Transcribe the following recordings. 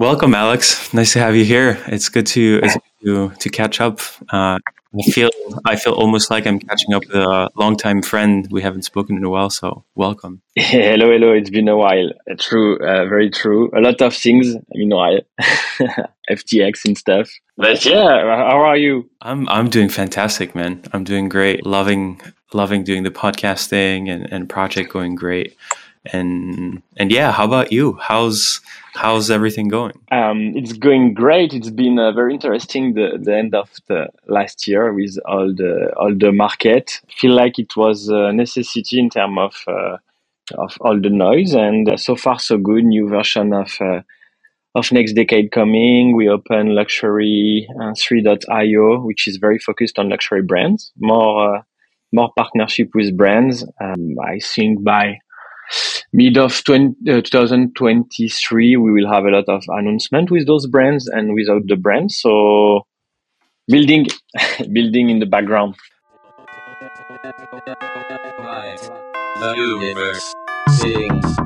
welcome, Alex. Nice to have you here. It's good to it's good to to catch up. Uh, I feel I feel almost like I'm catching up with a longtime friend we haven't spoken in a while. So welcome. hello, hello. It's been a while. Uh, true, uh, very true. A lot of things. Meanwhile, FTX and stuff. But yeah, how are you? I'm I'm doing fantastic, man. I'm doing great. Loving loving doing the podcasting and and project going great. And and yeah, how about you? How's how's everything going? Um, it's going great. It's been uh, very interesting the, the end of the last year with all the all the market. I feel like it was a necessity in terms of uh, of all the noise, and uh, so far so good. New version of uh, of NextDecade coming. We open luxury uh, 3.io, which is very focused on luxury brands. More uh, more partnership with brands. Um, I think by mid of 20, uh, 2023 we will have a lot of announcement with those brands and without the brands so building building in the background the universe sings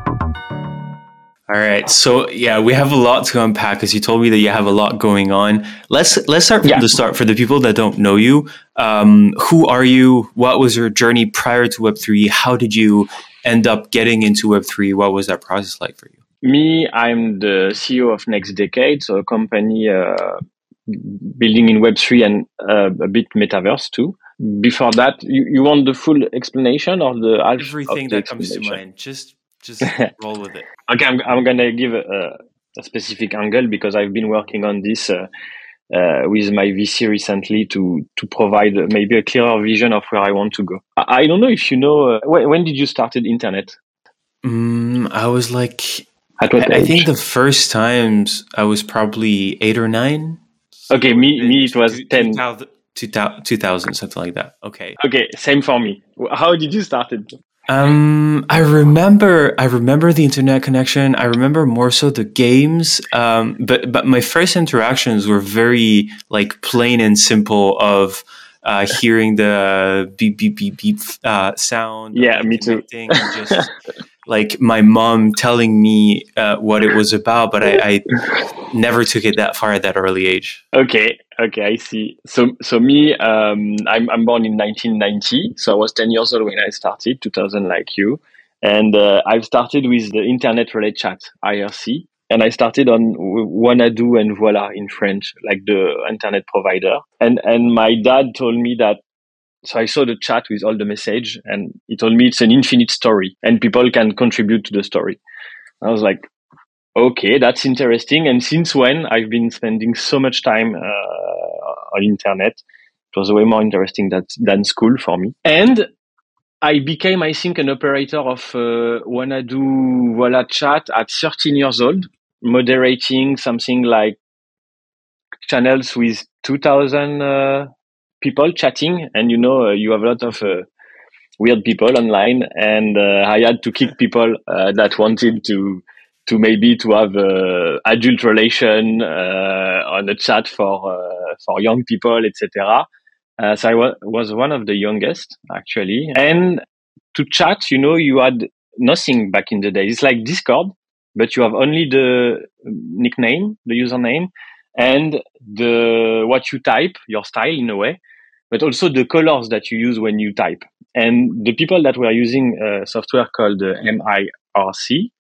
all right. So yeah, we have a lot to unpack because you told me that you have a lot going on. Let's let's start from yeah. the start for the people that don't know you. Um, who are you? What was your journey prior to Web three? How did you end up getting into Web3? What was that process like for you? Me, I'm the CEO of NextDecade, so a company uh, building in Web3 and uh, a bit metaverse too. Before that, you, you want the full explanation of the everything of the that comes to mind? Just just roll with it. Okay, I'm, I'm gonna give a, a, specific angle because I've been working on this. Uh, uh, with my VC recently to to provide maybe a clearer vision of where I want to go. I, I don't know if you know uh, when, when, did you started internet? Mm, I was like, I, I, think the first times I was probably eight or nine. Okay, me me it was 10. 2000, 2000, something like that. Okay. Okay, same for me. How did you started? Um, I remember, I remember the internet connection. I remember more so the games. Um, but but my first interactions were very like plain and simple of uh, hearing the beep beep beep beep uh, sound. Yeah, me too. just like my mom telling me uh, what it was about, but I, I, never took it that far at that early age. Okay, okay, I see. So, so me, um, I'm, I'm born in 1990, so I was 10 years old when I started, 2000 like you, and uh, I've started with the Internet Relay Chat (IRC), and I started on Wanadoo and Voila in French, like the internet provider. And and my dad told me that so I saw the chat with all the message and he told me it's an infinite story and people can contribute to the story. I was like, okay, that's interesting. And since when I've been spending so much time uh, on internet, it was way more interesting that, than school for me. And I became, I think, an operator of uh, Wanadoo Voila Chat at 13 years old, moderating something like channels with 2000 uh, people chatting, and you know, uh, you have a lot of uh, weird people online, and uh, I had to kick people that wanted to to maybe to have uh, adult relation uh, on a chat for uh, for young people, etc. so I wa- was one of the youngest actually, and to chat, you know, you had nothing back in the day. It's like Discord, but you have only the nickname, the username, and the what you type, your style in a way but also the colors that you use when you type. And the people that were using a software called uh, MIRC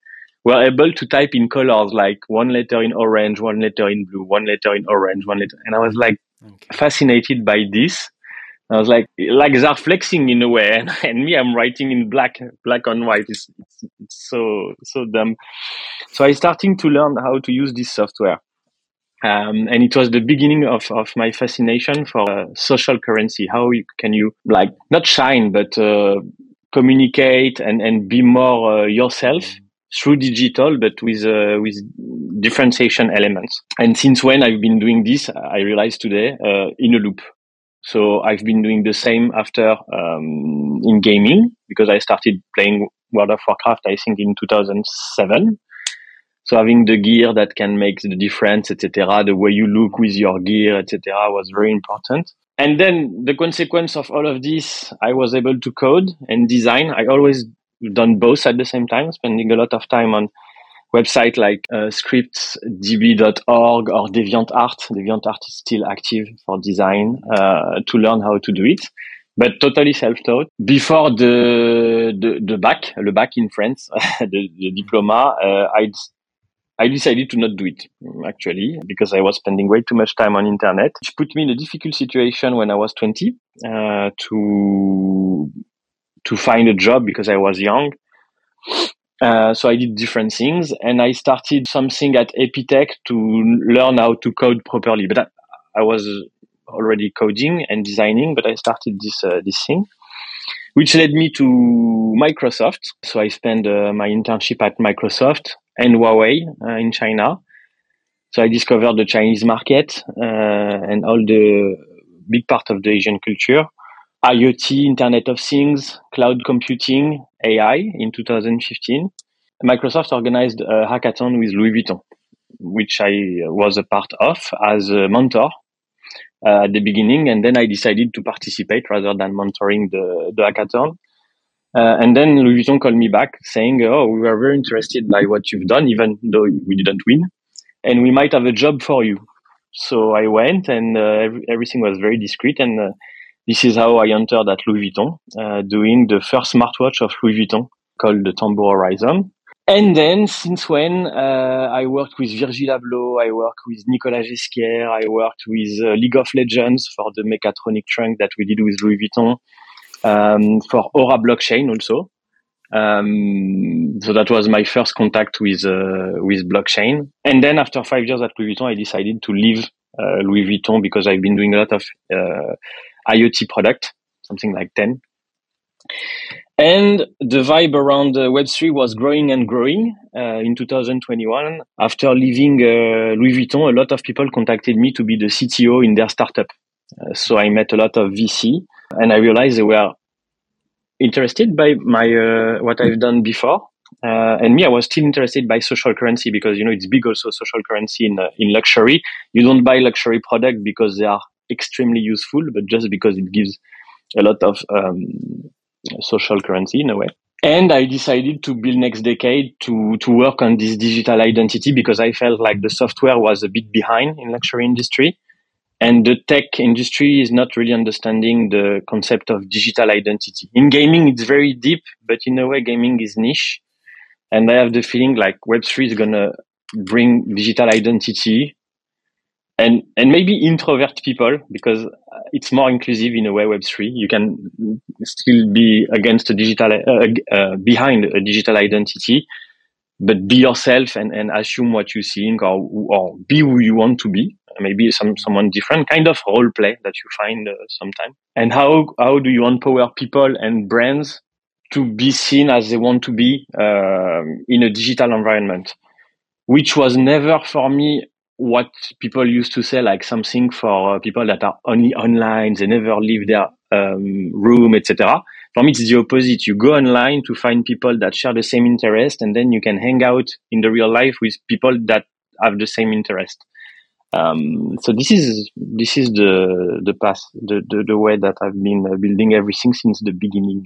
were able to type in colors like one letter in orange, one letter in blue, one letter in orange, one letter. And I was like okay. fascinated by this. I was like, like they're flexing in a way, and, and me, I'm writing in black, black on white. It's, it's, it's so so dumb. So I starting to learn how to use this software. Um, and it was the beginning of, of my fascination for uh, social currency. How you, can you like not shine, but uh, communicate and, and be more uh, yourself through digital, but with uh, with differentiation elements. And since when I've been doing this, I realized today uh, in a loop. So I've been doing the same after um, in gaming because I started playing World of Warcraft, I think in 2007 so having the gear that can make the difference, etc., the way you look with your gear, etc., was very important. And then the consequence of all of this, I was able to code and design. I always done both at the same time, spending a lot of time on website like uh, scriptsdb.org or DeviantArt. DeviantArt is still active for design uh, to learn how to do it, but totally self-taught. Before the the, the bac, le bac in France, the, the diploma, uh, I I decided to not do it actually because I was spending way too much time on internet, which put me in a difficult situation when I was 20 uh, to to find a job because I was young. Uh, so I did different things and I started something at Epitech to learn how to code properly. But I, I was already coding and designing, but I started this uh, this thing, which led me to Microsoft. So I spent uh, my internship at Microsoft and Huawei uh, in China. So I discovered the Chinese market uh, and all the big part of the Asian culture. IoT, Internet of Things, cloud computing, AI in 2015. Microsoft organized a hackathon with Louis Vuitton, which I was a part of as a mentor uh, at the beginning. And then I decided to participate rather than mentoring the, the hackathon. Uh, and then Louis Vuitton called me back saying, "Oh, we are very interested by what you've done, even though we didn't win, and we might have a job for you." So I went, and uh, every, everything was very discreet. And uh, this is how I entered at Louis Vuitton, uh, doing the first smartwatch of Louis Vuitton called the Tambour Horizon. And then, since when uh, I worked with Virgil Abloh, I worked with Nicolas Ghesquière, I worked with uh, League of Legends for the mechatronic trunk that we did with Louis Vuitton um, for Aura blockchain also. Um, so that was my first contact with uh, with blockchain. And then after five years at Louis Vuitton, I decided to leave uh, Louis Vuitton because I've been doing a lot of uh, IoT product, something like ten. And the vibe around uh, Web3 was growing and growing uh, in 2021. After leaving uh, Louis Vuitton, a lot of people contacted me to be the CTO in their startup. Uh, so I met a lot of VC and I realized they were interested by my uh, what I've done before. Uh, and me, I was still interested by social currency because you know it's big also social currency in in luxury. You don't buy luxury product because they are extremely useful, but just because it gives a lot of um, social currency in a way. And I decided to build NextDecade to to work on this digital identity because I felt like the software was a bit behind in luxury industry and the tech industry is not really understanding the concept of digital identity. In gaming, it's very deep, but in a way, gaming is niche. And I have the feeling like Web3 is going to bring digital identity and, and maybe introvert people because it's more inclusive in a way, Web3. You can still be against a digital, uh, uh, behind a digital identity, but be yourself and, and assume what you think or, or be who you want to be. Maybe some someone different kind of role play that you find uh, sometimes and how how do you empower people and brands to be seen as they want to be uh, in a digital environment? Which was never for me what people used to say like something for uh, people that are only online they never leave their um, room etc for me it's the opposite. You go online to find people that share the same interest and then you can hang out in the real life with people that have the same interest. Um, so this is this is the the path, the, the, the way that I've been uh, building everything since the beginning.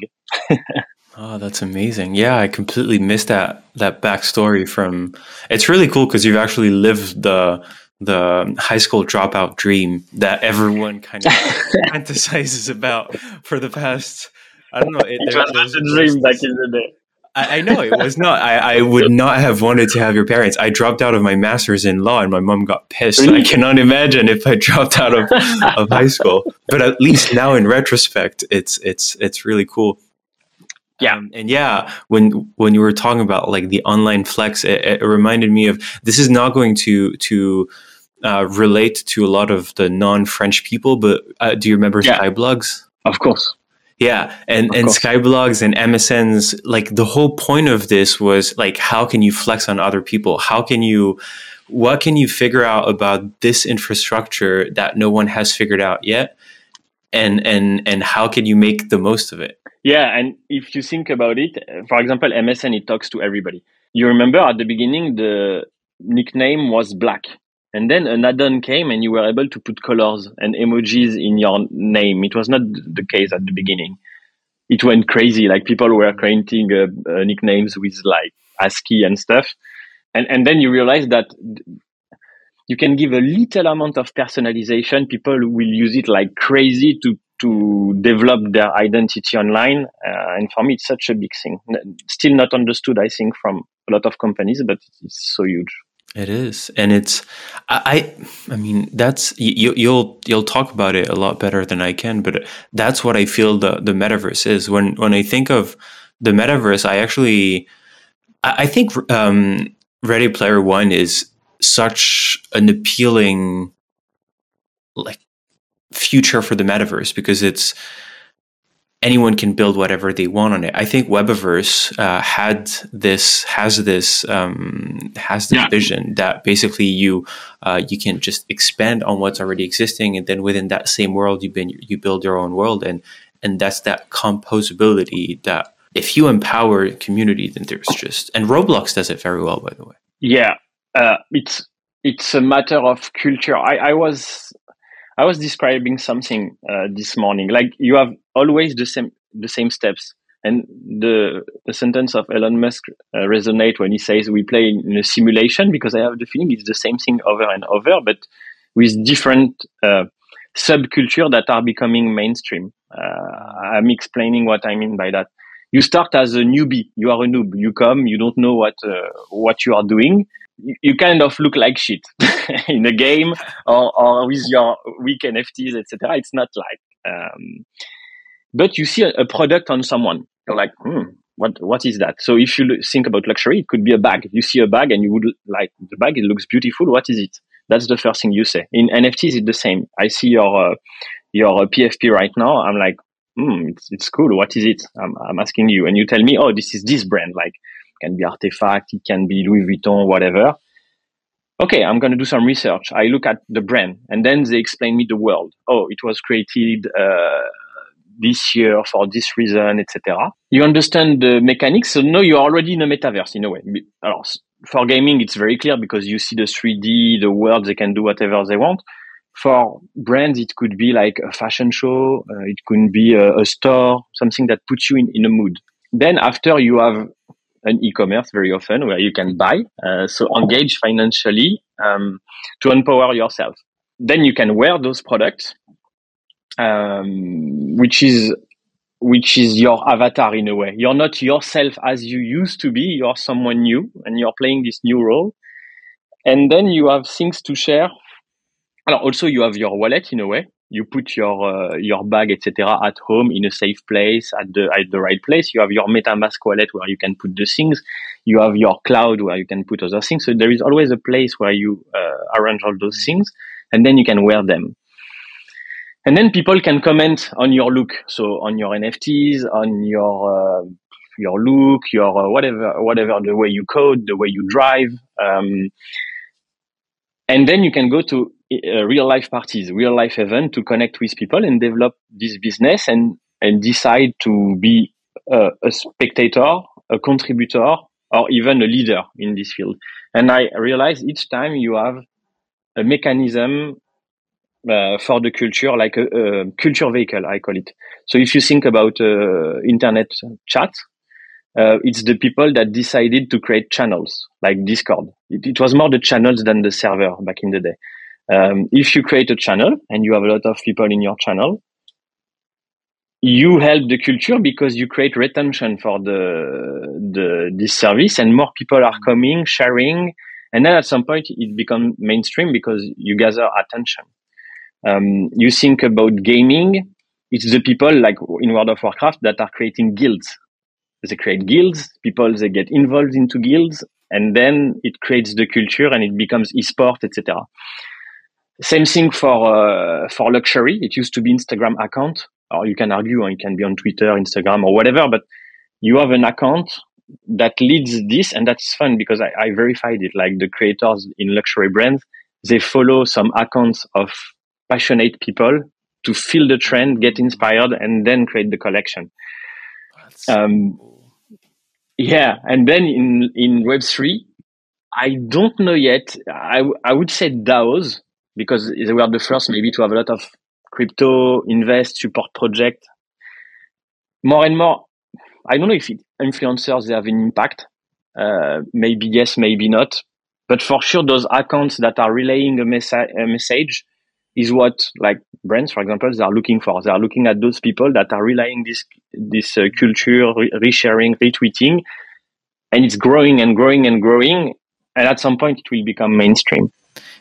oh, that's amazing! Yeah, I completely missed that that backstory from. It's really cool because you've actually lived the the high school dropout dream that everyone kind of fantasizes about for the past. I don't know. It, it was a dream back in the day. I, I, know it was not. I, I would not have wanted to have your parents. I dropped out of my master's in law, and my mom got pissed. Really? I cannot imagine if I dropped out of, of high school. But at least now, in retrospect, it's it's it's really cool. Yeah, um, and yeah, when when you were talking about like the online flex, it, it reminded me of this is not going to to uh, relate to a lot of the non French people. But uh, do you remember yeah. Skyblogs? Of course. Yeah, and and Skyblogs and MSNs, like the whole point of this was like, how can you flex on other people? How can you, what can you figure out about this infrastructure that no one has figured out yet, and and and how can you make the most of it? Yeah, and if you think about it, for example, MSN it talks to everybody. You remember at the beginning the nickname was Black, and then an add-on came and you were able to put colors and emojis in your name. It was not the case at the beginning. It went crazy. Like people were creating uh, uh, nicknames with like ASCII and stuff. and and then you realize that you can give a little amount of personalization people will use it like crazy to to develop their identity online uh, and for me it's such a big thing. Still not understood i think from a lot of companies but it's so huge. It is and it's i i mean that's you, you'll you'll talk about it a lot better than i can but that's what i feel the the metaverse is. When when i think of the metaverse i actually i, think um ready player one is such an appealing like future for the metaverse because it's anyone can build whatever they want on it. I think Webaverse uh, had this has this um, has this yeah. vision that basically you uh, you can just expand on what's already existing, and then within that same world, you been, you build your own world, and and that's that composability that if you empower community, then there's just and Roblox does it very well, by the way. Yeah, uh, it's it's a matter of culture. I, I was I was describing something uh, this morning. Like you have always the same the same steps, and the the sentence of Elon Musk uh, resonate when he says we play in a simulation because I have the feeling it's the same thing over and over, but with different uh, subculture that are becoming mainstream. Uh, I'm explaining what I mean by that. You start as a newbie. You are a noob. You come. You don't know what uh, what you are doing you kind of look like shit in a game or, or with your weak NFTs, etc. It's not like, um, but you see a, a, product on someone, you're like, hmm, what what is that? So if you think about luxury, it could be a bag. You see a bag and you would like the bag. It looks beautiful. What is it? That's the first thing you say. In NFTs, it's the same. I see your uh, your PFP right now. I'm like, hmm, it's, it's cool. What is it? I'm, I'm asking you, and you tell me, oh, this is this brand. Like can be RTFKT, it can be Louis Vuitton, whatever. Okay, I'm going to do some research. I look at the brand and then they explain me the world. Oh, it was created uh, this year for this reason, etc. You understand the mechanics. So now you're already in a metaverse in a way. For gaming, it's very clear because you see the 3D, the world, they can do whatever they want. For brands, it could be like a fashion show. Uh, it could be a, a, store, something that puts you in, in a mood. Then after you have an e-commerce very often where you can buy. Uh, so engage financially um, to empower yourself. Then you can wear those products, um, which is which is your avatar in a way. You're not yourself as you used to be. You're someone new, and you're playing this new role. And then you have things to share. Also, you have your wallet in a way you put your uh, your bag etc at home in a safe place at the at the right place. You have your metamask wallet where you can put the things. You have your cloud where you can put other things. So there is always a place where you uh, arrange all those things and then you can wear them. And then people can comment on your look. So on your nfts on your uh, your look your uh, whatever whatever the way you code the way you drive um, and then you can go to uh, real life parties, real life event to connect with people and develop this business and, and decide to be a, a spectator, a contributor, or even a leader in this field. And I realize each time you have a mechanism uh, for the culture, like a, a, culture vehicle, I call it. So if you think about uh, internet chat, uh, it's the people that decided to create channels like Discord. It, it, was more the channels than the server back in the day. Um, if you create a channel and you have a lot of people in your channel, you help the culture because you create retention for the the this service, and more people are coming, sharing, and then at some point it becomes mainstream because you gather attention. Um, you think about gaming; it's the people like in World of Warcraft that are creating guilds. They create guilds. People they get involved into guilds, and then it creates the culture and it becomes esport, etc. Same thing for uh, for luxury. It used to be Instagram account, or you can argue, or it can be on Twitter, Instagram, or whatever. But you have an account that leads this, and that's fun because I, I verified it. Like the creators in luxury brands, they follow some accounts of passionate people to feel the trend, get inspired, and then create the collection. Um, yeah, and then in in Web three, I don't know yet. I I would say DAOs because they were the first maybe to have a lot of crypto invest support project. More and more, I don't know if it, influencers they have an impact. Uh, maybe yes, maybe not. But for sure, those accounts that are relaying a, messa- a message is what like brands, for example, they are looking for. They are looking at those people that are relaying this this uh, culture, re- resharing, retweeting, and it's growing and growing and growing. And at some point, it will become mainstream.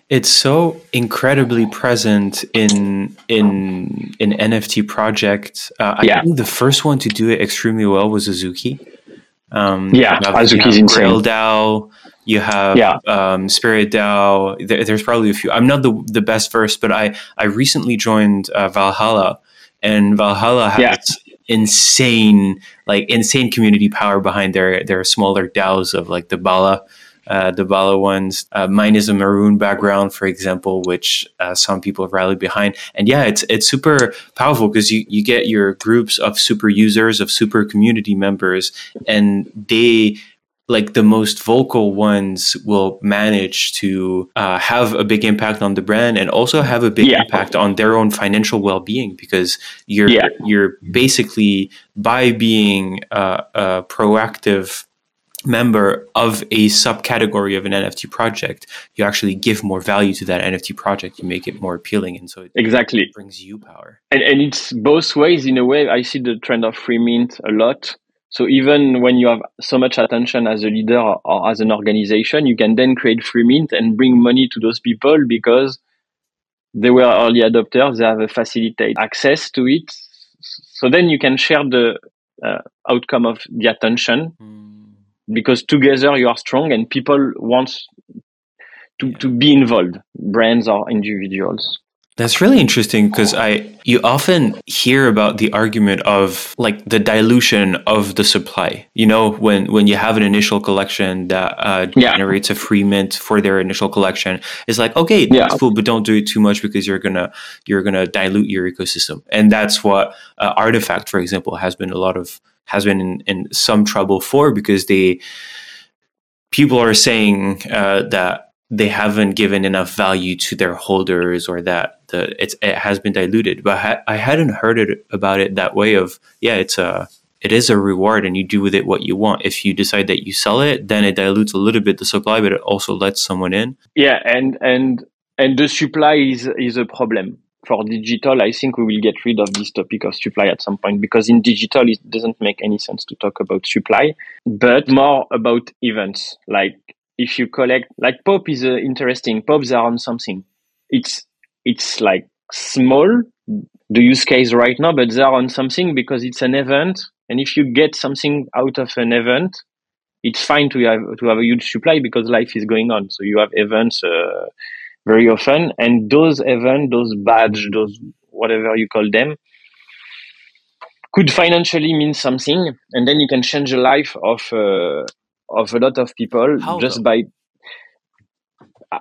It's so incredibly present in in in NFT projects. Uh, I yeah. think the first one to do it extremely well was Azuki. Um, yeah, Azuki is insane. Grail DAO, you have yeah. um, Spirit DAO. There, there's probably a few. I'm not the the best first, but I I recently joined uh, Valhalla, and Valhalla has yeah. insane like insane community power behind their their smaller DAOs of like the Bala uh, the Bala ones. Uh, mine is a maroon background, for example, which uh, some people have rallied behind. And yeah, it's it's super powerful because you, you get your groups of super users, of super community members, and they like the most vocal ones will manage to uh, have a big impact on the brand and also have a big yeah. impact on their own financial well-being because you're yeah. you're basically by being uh, a proactive member of a subcategory of an NFT project, you actually give more value to that NFT project. You make it more appealing, and so it exactly brings you power. And, and it's both ways. In a way, I see the trend of free mint a lot. So even when you have so much attention as a leader or as an organization, you can then create free mint and bring money to those people because they were early adopters. They have a facilitate access to it. So then you can share the uh, outcome of the attention. Mm because together you are strong and people want to, to be involved, brands or individuals. That's really interesting because I you often hear about the argument of like the dilution of the supply. You know, when when you have an initial collection that uh, yeah. generates a free mint for their initial collection, it's like okay, yeah. that's cool, but don't do it too much because you're gonna you're gonna dilute your ecosystem, and that's what uh, RTFKT, for example, has been a lot of has been in, in some trouble for because they people are saying uh, that they haven't given enough value to their holders or that the it's it has been diluted but ha- i hadn't heard it about it that way of yeah it's a it is a reward and you do with it what you want if you decide that you sell it then it dilutes a little bit the supply but it also lets someone in yeah and and and the supply is is a problem for digital, I think we will get rid of this topic of supply at some point because in digital, it doesn't make any sense to talk about supply, but more about events. Like if you collect, like POAP is uh, interesting. POAPs are on something. It's, it's like small, the use case right now, but they're on something because it's an event. And if you get something out of an event, it's fine to have to have a huge supply because life is going on. So you have events, uh, very often. And those events, those badge, those whatever you call them, could financially mean something, and then you can change the life of uh, of a lot of people How just though? by.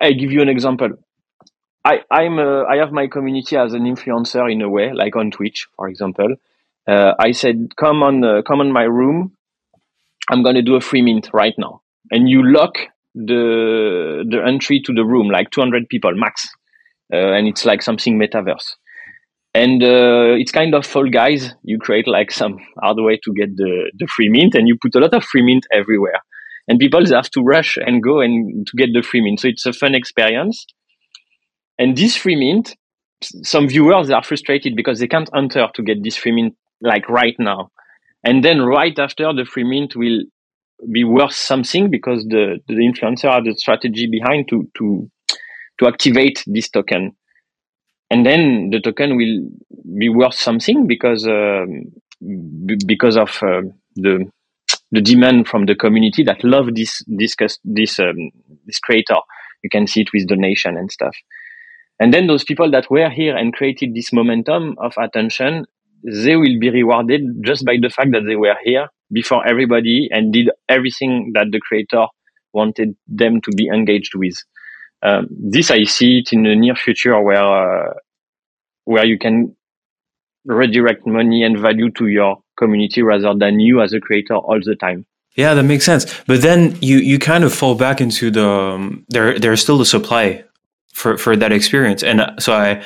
I give you an example. I I'm a, I have my community as an influencer in a way, like on Twitch, for example. Uh, I said, "Come on, uh, come on my room. I'm gonna do a free mint right now." And you lock the the entry to the room, like 200 people max, uh, and it's like something metaverse. And uh, it's kind of Fall Guys. You create like some hard way to get the, the free mint, and you put a lot of free mint everywhere. And people have to rush and go and to get the free mint. So it's a fun experience. And this free mint, some viewers are frustrated because they can't enter to get this free mint like right now. And then right after the free mint will be worth something because the, the influencer had a strategy behind to, to, to activate this token. And then the token will be worth something because, um, b- because of uh, the, the demand from the community that love this, this, this, um, this creator. You can see it with donation and stuff. And then those people that were here and created this momentum of attention, they will be rewarded just by the fact that they were here before everybody and did everything that the creator wanted them to be engaged with. Um, this I see it in the near future where uh, where you can redirect money and value to your community rather than you as a creator all the time. Yeah, that makes sense. But then you you kind of fall back into the um, there there's still the supply for for that experience, and uh, so I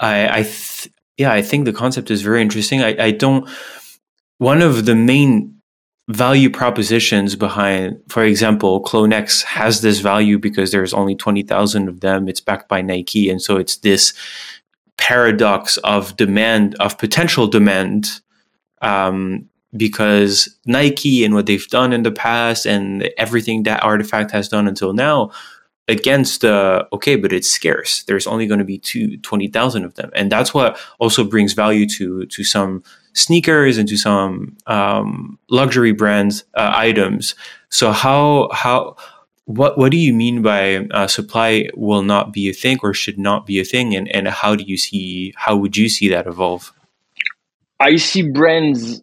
I I th- yeah I think the concept is very interesting. I I don't one of the main value propositions behind, for example, CloneX has this value because there's only 20,000 of them. It's backed by Nike. And so it's this paradox of demand, of potential demand, um, because Nike and what they've done in the past and everything that RTFKT has done until now against uh, okay but it's scarce. There's only going to be two 20,000 of them. And that's what also brings value to to some sneakers and to some um, luxury brands uh, items. So how how what what do you mean by uh, supply will not be a thing or should not be a thing? And and how do you see how would you see that evolve? I see brands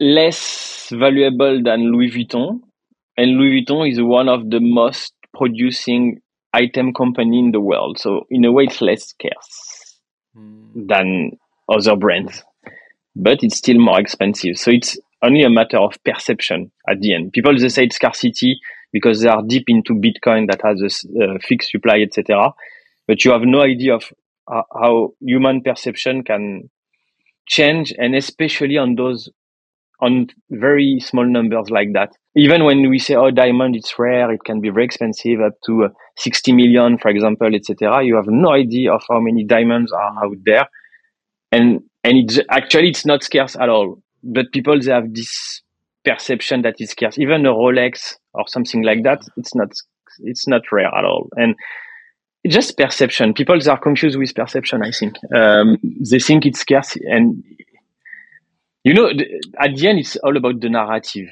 less valuable than louis vuitton. And louis vuitton is one of the most producing item company in the world. So in a way, it's less scarce mm. than other brands, but it's still more expensive. So it's only a matter of perception at the end. People they say it's scarcity because they are deep into Bitcoin that has a uh, fixed supply, etc. But you have no idea of uh, how human perception can change, and especially on those on very small numbers like that. Even when we say, oh, diamond, it's rare, it can be very expensive, up to uh, 60 million, for example, etc. You have no idea of how many diamonds are out there. And, and it's actually, it's not scarce at all. But people, they have this perception that it's scarce. Even a Rolex or something like that, it's not, it's not rare at all. And just perception. People are confused with perception, I think. Um, they think it's scarce and you know, at the end, it's all about the narrative.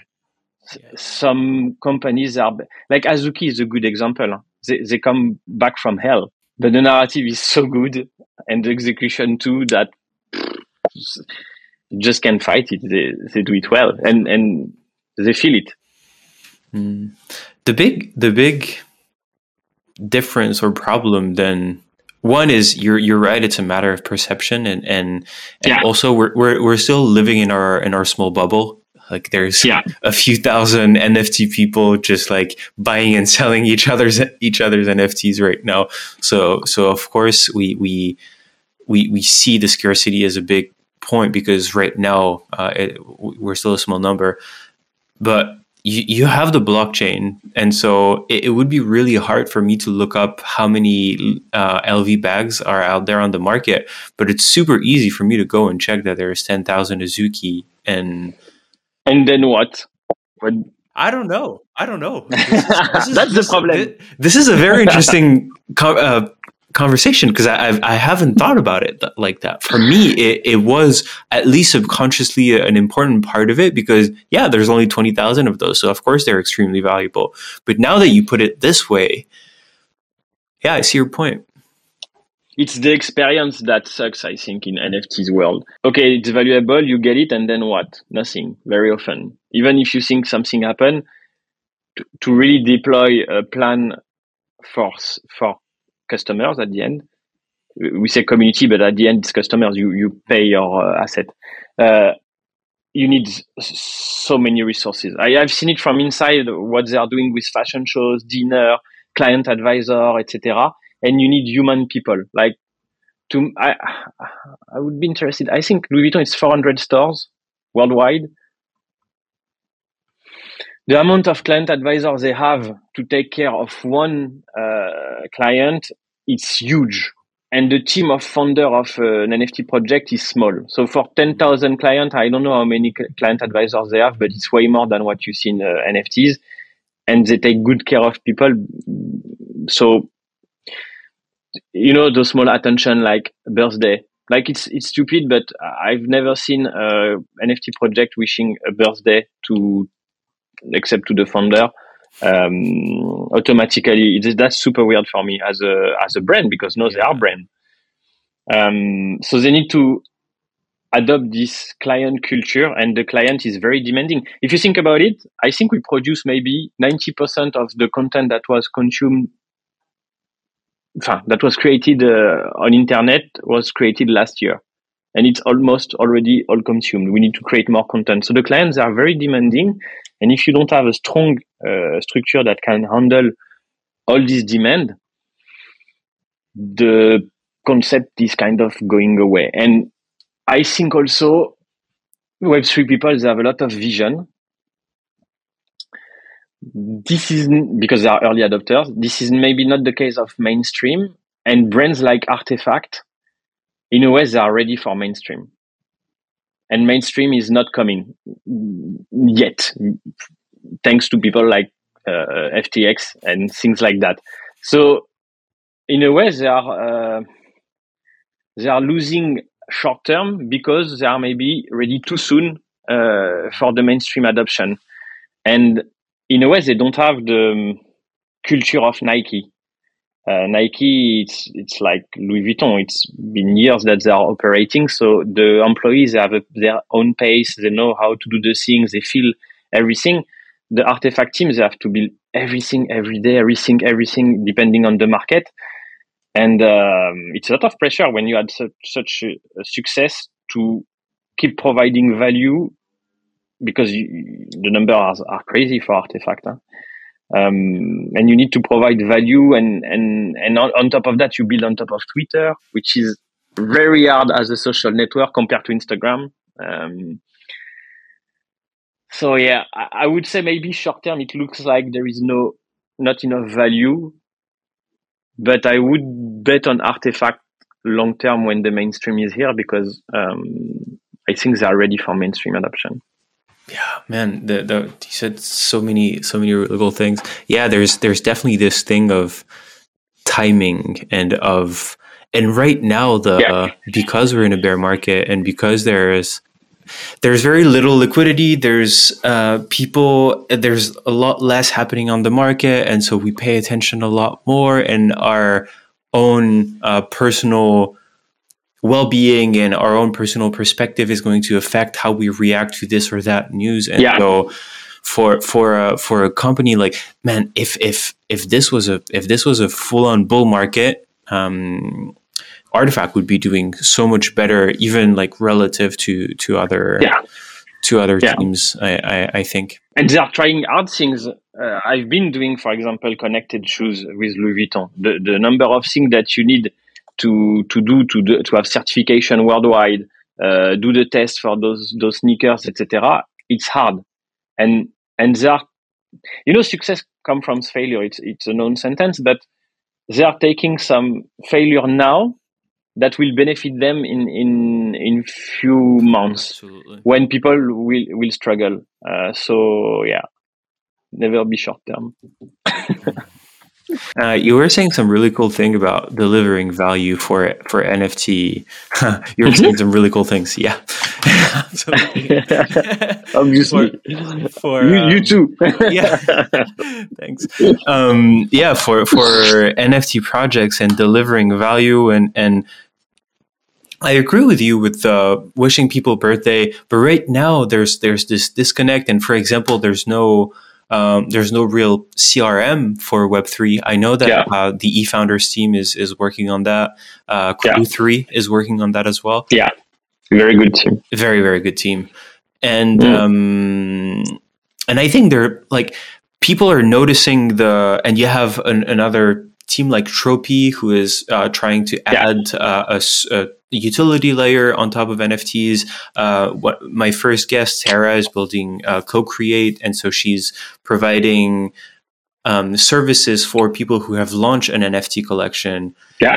Some companies are like Azuki is a good example. They, they come back from hell, but the narrative is so good and the execution too that you just can't fight it. They, they do it well and, and they feel it. Mm. The big, the big difference or problem then one is you're you're right it's a matter of perception and and, and yeah. also we're, we're we're still living in our in our small bubble like there's yeah. a few thousand NFT people just like buying and selling each other's each other's NFTs right now. So so of course we we we we see the scarcity as a big point because right now uh, it, we're still a small number, but you, you have the blockchain and so it, it, would be really hard for me to look up how many uh, lv bags are out there on the market but it's super easy for me to go and check that there's 10000 azuki and and then what what i don't know i don't know this is, this is, that's the problem this, this is a very interesting uh, conversation because I I haven't thought about it th- like that. For me, it, it was at least subconsciously an important part of it because yeah, there's only twenty thousand of those, so of course they're extremely valuable. But now that you put it this way, yeah, I see your point. It's the experience that sucks, I think, in NFTs world. Okay, it's valuable, you get it, and then what? Nothing. Very often, even if you think something happened, to, to really deploy a plan for for customers at the end. We say community, but at the end, it's customers. You you pay your uh, asset. Uh, you need so many resources. I have seen it from inside what they are doing with fashion shows, dinner, client advisor, etc. And you need human people. Like to, I, I would be interested. I think Louis Vuitton is 400 stores worldwide. The amount of client advisors they have to take care of one uh, client it's huge. And the team of founder of uh, an NFT project is small. So for 10,000 clients, I don't know how many client advisors they have, but it's way more than what you see in uh, NFTs. And they take good care of people. So, you know, the small attention like birthday, like it's, it's stupid, but I've never seen a NFT project wishing a birthday to, except to the founder um, automatically. that's super weird for me as a as a brand because no, yeah. they are brand. Um, so they need to adopt this client culture, and the client is very demanding. If you think about it, I think we produce maybe ninety percent of the content that was consumed. That was created uh, on internet was created last year and it's almost already all consumed. We need to create more content. So the clients are very demanding. And if you don't have a strong uh, structure that can handle all this demand, the concept is kind of going away. And I think also Web3 people, they have a lot of vision. This is because they are early adopters. This is maybe not the case of mainstream and brands like RTFKT. In a way, they are ready for mainstream, and mainstream is not coming yet, thanks to people like uh, FTX and things like that. So, in a way, they are uh, they are losing short term because they are maybe ready too soon uh, for the mainstream adoption. And in a way, they don't have the um, culture of Nike. Uh, Nike, it's it's like Louis Vuitton. It's been years that they are operating, so the employees have a, their own pace. They know how to do the things. They feel everything. The RTFKT teams have to build everything every day, everything, everything, depending on the market and um, it's a lot of pressure when you had such, such a success to keep providing value because you, the numbers are, are, crazy for RTFKT huh? um, and you need to provide value and and and on, on, top of that you build on top of twitter which is very hard as a social network compared to instagram um, so yeah I, I would say maybe short term it looks like there is no not enough value but I would bet on RTFKT long term when the mainstream is here because um, I think they are ready for mainstream adoption. Yeah, man, the, the you said so many so many really cool things. Yeah, there's there's definitely this thing of timing and of and right now the yeah. because we're in a bear market and because there's there's very little liquidity. There's uh, people. There's a lot less happening on the market, and so we pay attention a lot more, and our own uh, personal well-being and our own personal perspective is going to affect how we react to this or that news. And yeah. so, for for a, for a company like man, if if if this was a if this was a full-on bull market. Um, RTFKT would be doing so much better, even like relative to to other yeah. to other yeah. teams. I, I, I think, and they are trying hard things. Uh, I've been doing, for example, connected shoes with Louis Vuitton. The the number of things that you need to to do to do, to have certification worldwide, uh, do the test for those those sneakers, etc. It's hard, and and they are, you know, success comes from failure. It's it's a known sentence, but they are taking some failure now that will benefit them in in in few months Absolutely. when people will will struggle. Uh, so yeah, never be short term. Uh, you were saying some really cool thing about delivering value for for NFT. you were mm-hmm. saying some really cool things. Yeah, obviously. For, for you, um, you, too. yeah, thanks. Um, yeah, for for NFT projects and delivering value and and I agree with you with uh, wishing people birthday, but right now there's there's this disconnect, and for example, there's no um, there's no real CRM for Web three. I know that yeah. uh, the eFounders team is is working on that. Uh, Crew yeah. three is working on that as well. Yeah, very good team. Very very good team, and mm. um, and I think they're like people are noticing the, and you have an, another team like Tropy who is uh, trying to add uh, a, a utility layer on top of NFTs. Uh, what my first guest Sarah is building uh, Co-Create, and so she's providing um, services for people who have launched an NFT collection. Yeah.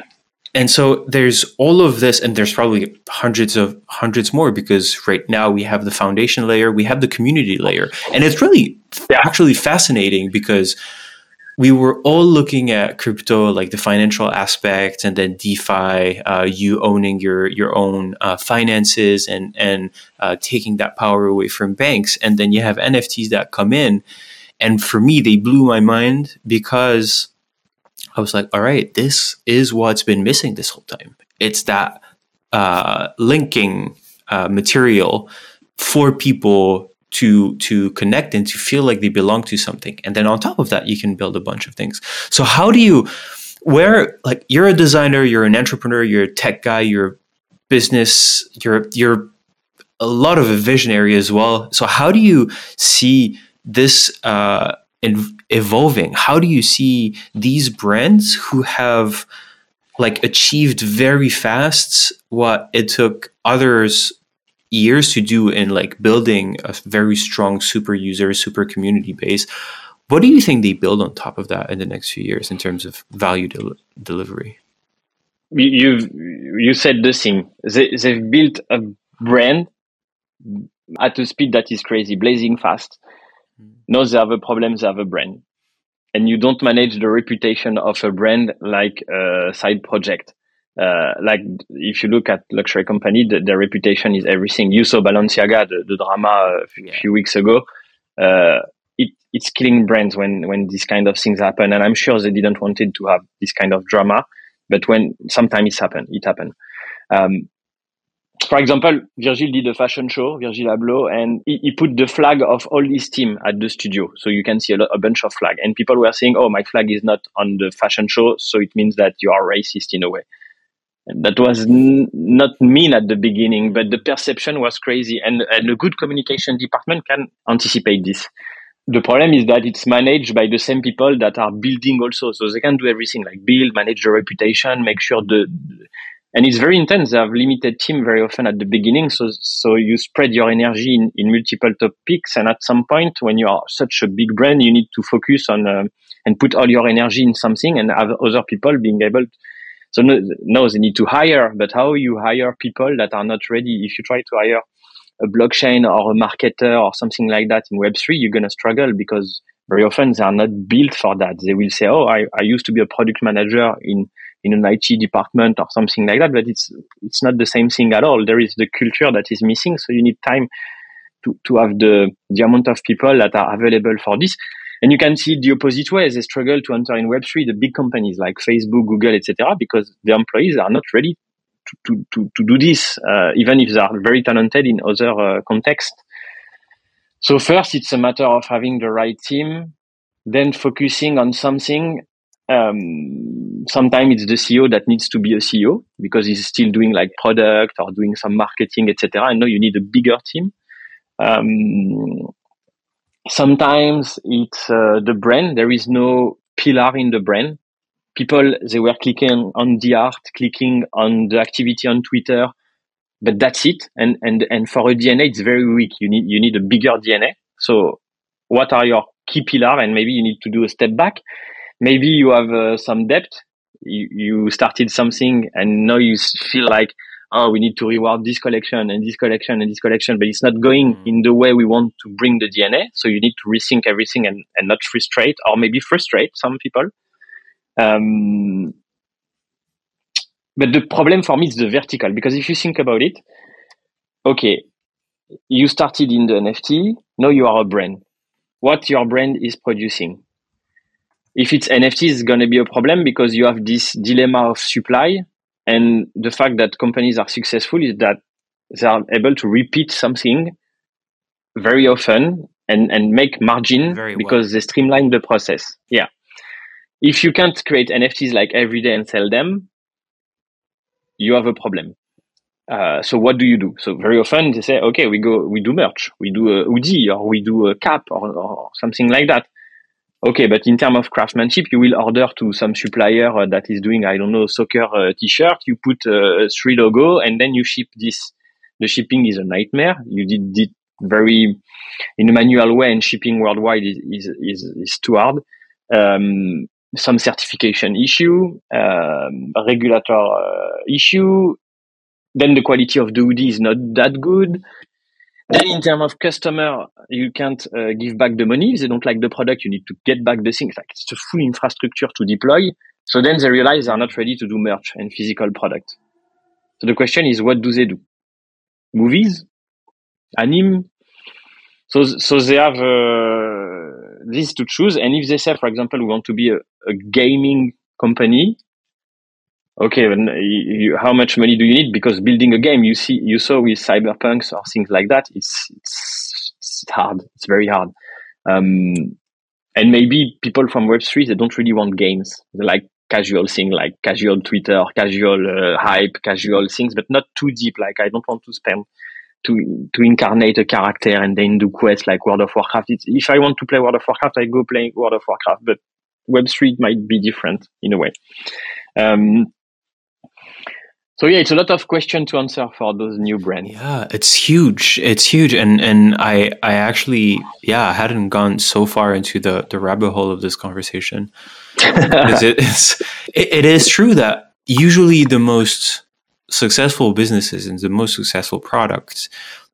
And so there's all of this, and there's probably hundreds of hundreds more because right now we have the foundation layer, we have the community layer, and it's really yeah. actually fascinating because we were all looking at crypto, like the financial aspect, and then DeFi, uh, you owning your your own uh, finances and and uh, taking that power away from banks, and then you have NFTs that come in, and for me, they blew my mind because I was like, all right, this is what's been missing this whole time. It's that uh, linking uh, material for people to to connect and to feel like they belong to something. And then on top of that you can build a bunch of things. So how do you where like you're a designer you're an entrepreneur you're a tech guy you're business you're you're a lot of a visionary as well. So how do you see this uh in, evolving? How do you see these brands who have like achieved very fast what it took others years to do in like building a very strong super user, super community base. What do you think they build on top of that in the next few years in terms of value del- delivery? You've you said the thing. They they've built a brand at a speed that is crazy, blazing fast. No, Now they have a problem. They have a brand, and you don't manage the reputation of a brand like a side project. Uh, like if you look at luxury company, the, their reputation is everything. You saw Balenciaga, the, the drama a few, yeah. few weeks ago. Uh, it, it's killing brands when when these kind of things happen, and I'm sure they didn't wanted to have this kind of drama, but when sometimes it's happened, it happened. Um, for example, Virgil did a fashion show, Virgil Abloh, and he, he, put the flag of all his team at the studio. So you can see a, lot, a bunch of flag. And people were saying, oh, my flag is not on the fashion show. So it means that you are racist in a way. That was n- not mean at the beginning, but the perception was crazy. And, and a good communication department can anticipate this. The problem is that it's managed by the same people that are building also. So they can do everything like build, manage the reputation, make sure the, and it's very intense. They have limited team very often at the beginning, so so you spread your energy in, in multiple topics, and at some point, when you are such a big brand, you need to focus on uh, and put all your energy in something, and have other people being able. To, so no, no, they need to hire, but how you hire people that are not ready? If you try to hire a blockchain or a marketer or something like that in Web three, you're gonna struggle because very often they are not built for that. They will say, "Oh, I, I used to be a product manager in." in an IT department or something like that, but it's it's not the same thing at all. There is the culture that is missing, so you need time to, to have the the amount of people that are available for this. And you can see the opposite way. They struggle to enter in Web3, the big companies like Facebook, Google, etc., because the employees are not ready to, to, to, do this, uh, even if they are very talented in other uh, contexts. So first, it's a matter of having the right team, then focusing on something um, sometimes it's the CEO that needs to be a CEO because he's still doing like product or doing some marketing, etc. I know you need a bigger team. Um, sometimes it's uh, the brand. There is no pillar in the brand. People they were clicking on the art, clicking on the activity on Twitter, but that's it. And and and for a DNA, it's very weak. You need you need a bigger DNA. So what are your key pillar? And maybe you need to do a step back maybe you have uh, some debt you, you started something and now you feel like oh we need to reward this collection and this collection and this collection but it's not going mm. in the way we want to bring the dna so you need to rethink everything and, and not frustrate or maybe frustrate some people um, but the problem for me is the vertical because if you think about it okay you started in the nft now you are a brand what your brand is producing if it's NFT, it's going to be a problem because you have this dilemma of supply. And the fact that companies are successful is that they are able to repeat something very often and, and make margin because they streamline the process. Yeah. If you can't create NFTs like every day and sell them, you have a problem. Uh, so what do you do? So very often they say, okay, we go, we do merch, we do a hoodie or we do a cap or, or something like that. Okay, but in terms of craftsmanship, you will order to some supplier uh, that is doing, I don't know, soccer uh, t-shirt. You put uh, three logo and then you ship this. The shipping is a nightmare. You did it very in a manual way, and shipping worldwide is is is, is too hard. Um, some certification issue, um, regulator uh, issue. Then the quality of the hoodie is not that good. Then in terms of customer, you can't uh, give back the money. If they don't like the product, you need to get back the things. Like it's a full infrastructure to deploy. So then they realize they're not ready to do merch and physical product. So the question is, what do they do? Movies, anime. So so they have uh, this to choose. And if they say, for example, we want to be a, a gaming company, okay, you, how much money do you need? Because building a game, you see, you saw with cyberpunks or things like that, it's it's, it's hard. It's very hard. Um, and maybe people from Web three they don't really want games. They like casual thing, like casual Twitter, casual uh, hype, casual things, but not too deep. Like I don't want to spend to to incarnate a character and then do quests like World of Warcraft. It's, if I want to play World of Warcraft, I go play World of Warcraft. But Web three might be different in a way. Um, so yeah, it's a lot of question to answer for those new brands. Yeah, it's huge. It's huge, and and I I actually yeah I hadn't gone so far into the the rabbit hole of this conversation. it, it's it, it is true that usually the most successful businesses and the most successful products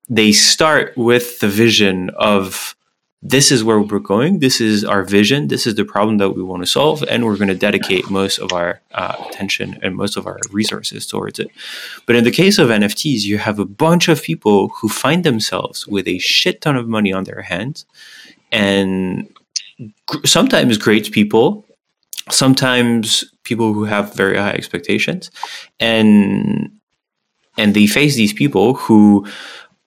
they start with the vision of this is where we're going. This is our vision. This is the problem that we want to solve, and we're going to dedicate most of our uh, attention and most of our resources towards it. But in the case of NFTs, you have a bunch of people who find themselves with a shit ton of money on their hands, and gr- sometimes great people, sometimes people who have very high expectations, and and they face these people who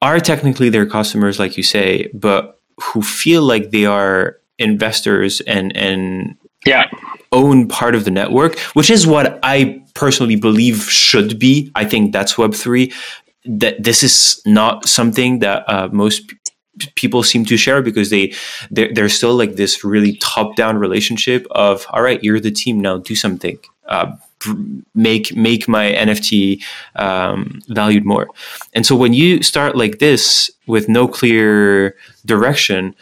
are technically their customers, like you say, but who feel like they are investors and and yeah own part of the network, which is what I personally believe should be. I think that's Web three. That this is not something that uh, most p- people seem to share because they they're, they're still like this really top down relationship of all right, you're the team now, do something. Uh, make make my NFT um, valued more. And so when you start like this with no clear direction,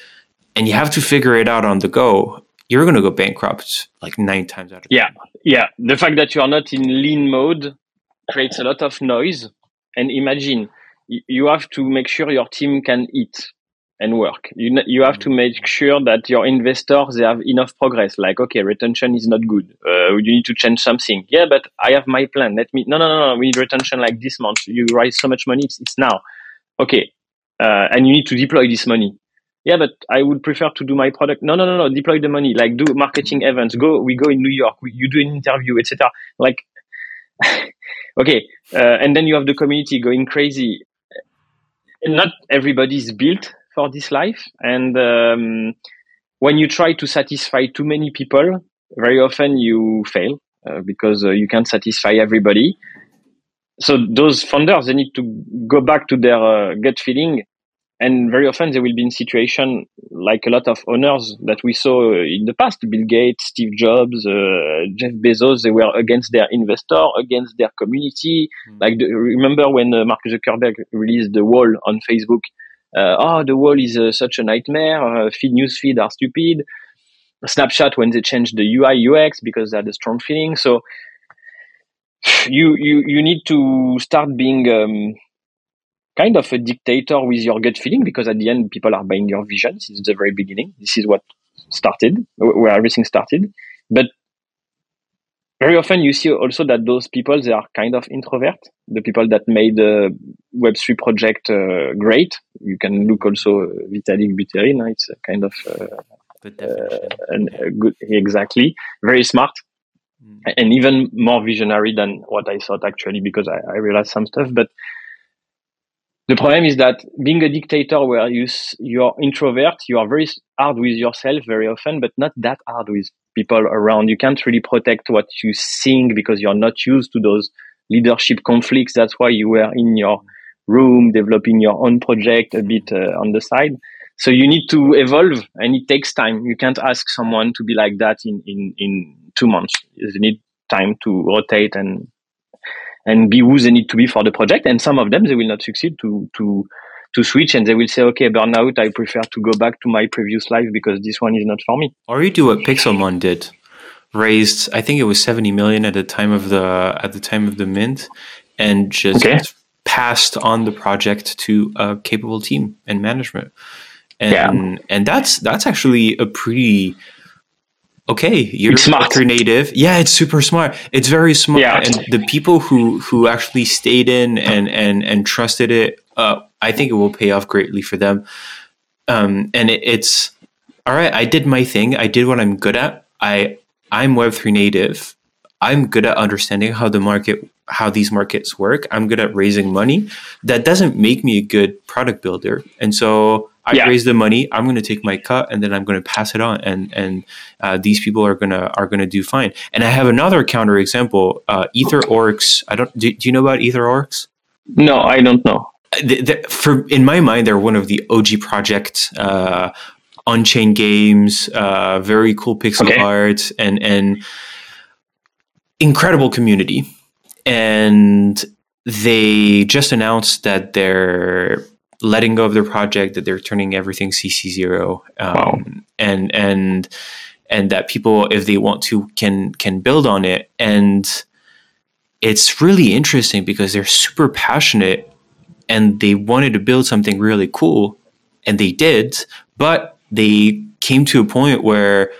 and you have to figure it out on the go, you're going to go bankrupt like nine times out of yeah, yeah. The fact that you are not in lean mode creates a lot of noise. And imagine you have to make sure your team can eat and work. You you have to mm-hmm. make sure that your investors they have enough progress. Like okay, retention is not good. Uh, you need to change something. Yeah, but I have my plan. Let me. No, no, no, no. We need retention like this month. You raise so much money. It's, it's now. Okay, uh, and you need to deploy this money. Yeah, but I would prefer to do my product. No, no, no, no. Deploy the money. Like do marketing mm-hmm. events. Go. We go in New York. We, you do an interview, etc. Like. okay, uh, and then you have the community going crazy. Not everybody is built for this life. And um, when you try to satisfy too many people, very often you fail uh, because uh, you can't satisfy everybody. So those founders, they need to go back to their uh, gut feeling. And very often they will be in situation like a lot of owners that we saw in the past, Bill Gates, Steve Jobs, uh, Jeff Bezos, they were against their investor, against their community. Mm. Like the, remember when uh, Mark Zuckerberg released the wall on Facebook, oh, the wall is uh, such a nightmare. Uh, feed news feed are stupid. Snapchat when they changed the UI UX because they had a strong feeling. So you you you need to start being um, kind of a dictator with your gut feeling because at the end people are buying your vision since the very beginning. This is what started where everything started. But very often you see also that those people they are kind of introvert the people that made the web3 project uh, great. You can look also uh, vitalik buterin it's a kind of uh, uh, good exactly. Very smart. Mm. and even more visionary than what i thought actually because I, I realized some stuff. But the problem is that being a dictator where you you're introvert you are very hard with yourself very often but not that hard with people around. You can't really protect what you sing because you're not used to those leadership conflicts. That's why you were in your room developing your own project a bit uh, on the side. So you need to evolve and it takes time. You can't ask someone to be like that in, in, in two months. You need time to rotate and and be who they need to be for the project. And some of them they will not succeed to to to switch and they will say, okay, burnout, I prefer to go back to my previous life because this one is not for me. Or you do what Pixelmon did, raised, I think it was 70 million at the time of the, at the time of the mint and just okay. passed on the project to a capable team and management. And, yeah. and that's, that's actually a pretty, okay, you're smart. native. Yeah, it's super smart. It's very smart. Yeah. And the people who, who actually stayed in and, and, and trusted it, uh, I think it will pay off greatly for them. Um, and it, it's all right. I did my thing. I did what I'm good at. I I'm Web three native. I'm good at understanding how the market how these markets work. I'm good at raising money. That doesn't make me a good product builder. And so I yeah. raise the money. I'm going to take my cut, and then I'm going to pass it on. And and uh, these people are gonna are gonna do fine. And I have another counter example. Uh, EtherOrcs. I don't. Do, do you know about EtherOrcs? No, I don't know the, the, for in my mind, they're one of the OG project uh, on-chain games, uh, very cool pixel okay. art, and and incredible community. and they just announced that they're letting go of their project, that they're turning everything CC zero, um, wow. and and and that people, if they want to, can can build on it. And it's really interesting because they're super passionate and they wanted to build something really cool, and they did, but they came to a point where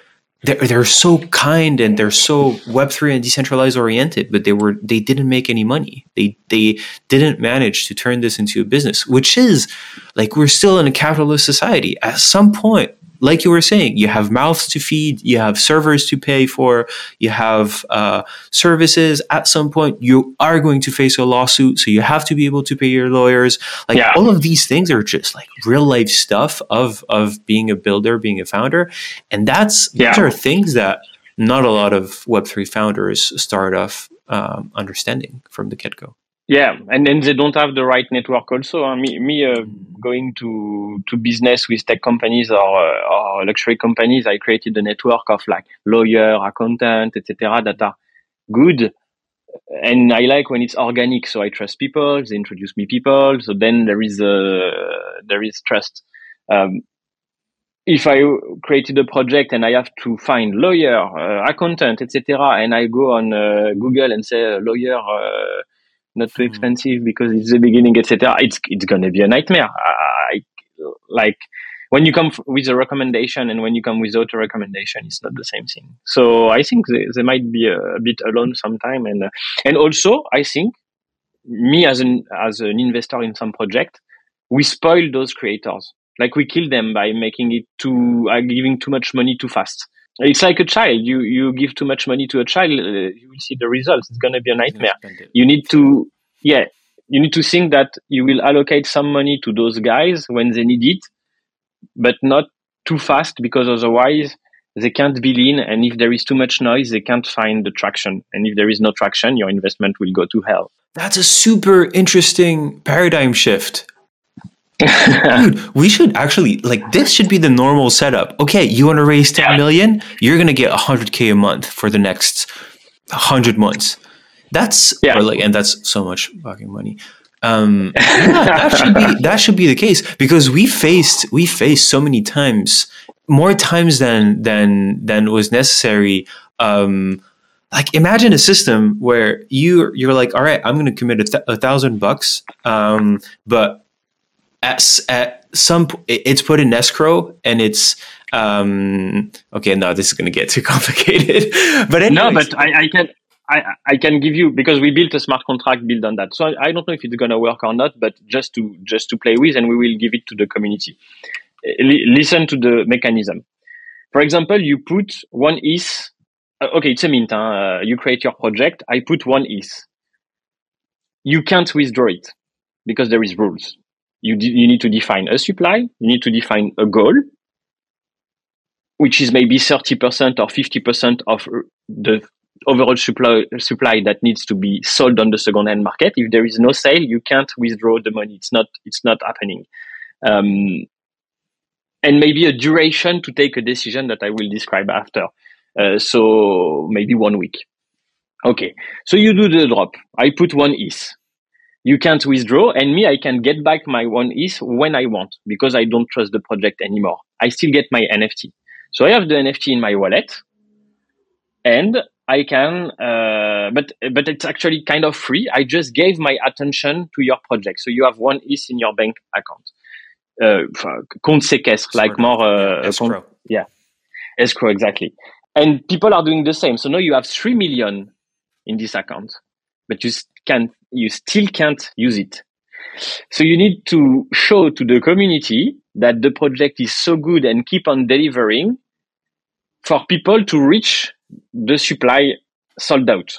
they're, they're so kind and they're so web3 and decentralized oriented but they were they didn't make any money. They they didn't manage to turn this into a business which is like we're still in a capitalist society. At some point like you were saying, you have mouths to feed, you have servers to pay for, you have uh, services. At some point, you are going to face a lawsuit, so you have to be able to pay your lawyers. Like yeah. all of these things are just like real life stuff of of being a builder, being a founder, and that's yeah. these are things that not a lot of Web three founders start off um, understanding from the get go. Yeah, and then they don't have the right network also. Uh, me, me uh, going to to business with tech companies or, uh, or luxury companies, I created a network of like lawyer, accountant, etc. that are good. And I like when it's organic, so I trust people. They introduce me people, so then there is a there is trust. Um, if I created a project and I have to find lawyer, uh, accountant, etc., and I go on uh, Google and say lawyer uh, not too hmm. expensive because it's the beginning, etc. It's it's gonna be a nightmare. I, like when you come with a recommendation and when you come without a recommendation, it's not the same thing. So I think they, they might be a, a bit alone sometime, and uh, and also I think me as an as an investor in some project, we spoil those creators. Like we kill them by making it too, uh, giving too much money too fast. It's like a child. You you give too much money to a child, uh, you will see the results. It's going to be a nightmare. You need to, yeah, you need to think that you will allocate some money to those guys when they need it, but not too fast because otherwise they can't be lean. And if there is too much noise, they can't find the traction. And if there is no traction, your investment will go to hell. That's a super interesting paradigm shift. Dude, we should actually like this should be the normal setup. Okay, you want to raise ten yeah. million? You're gonna get hundred k a month for the next hundred months. That's yeah. like, and that's so much fucking money. Um, yeah, that should be that should be the case because we faced we faced so many times, more times than than than was necessary. Um, like imagine a system where you you're like, all right, I'm going to commit a, th- a thousand bucks, um, but at, at some it's put in escrow and it's um okay no this is going to get too complicated. But anyways. no but I, I, can I, I can give you because we built a smart contract built on that. So I, I don't know if it's going to work or not but just to just to play with and we will give it to the community. L- listen to the mechanism. For example you put one is uh, okay it's a mint huh? uh, you create your project i put one is you can't withdraw it because there is rules you, you need to define a supply, you need to define a goal, which is maybe 30% or 50% of the overall supply, supply that needs to be sold on the second hand market. If there is no sale, you can't withdraw the money. It's not, it's not happening. Um, and maybe a duration to take a decision that I will describe after. Uh, so maybe one week. Okay. So you do the drop. I put one ETH you can't withdraw and me i can get back my one ETH when i want because i don't trust the project anymore. I still get my nft so i have the nft in my wallet and i can uh, but but it's actually kind of free. I just gave my attention to your project. So you have one ETH in your bank account. Uh, compte séquestre like more uh, escrow. yeah. Escrow exactly. And people are doing the same. So now you have 3 million in this account but you can you still can't use it. So you need to show to the community that the project is so good and keep on delivering for people to reach the supply sold out.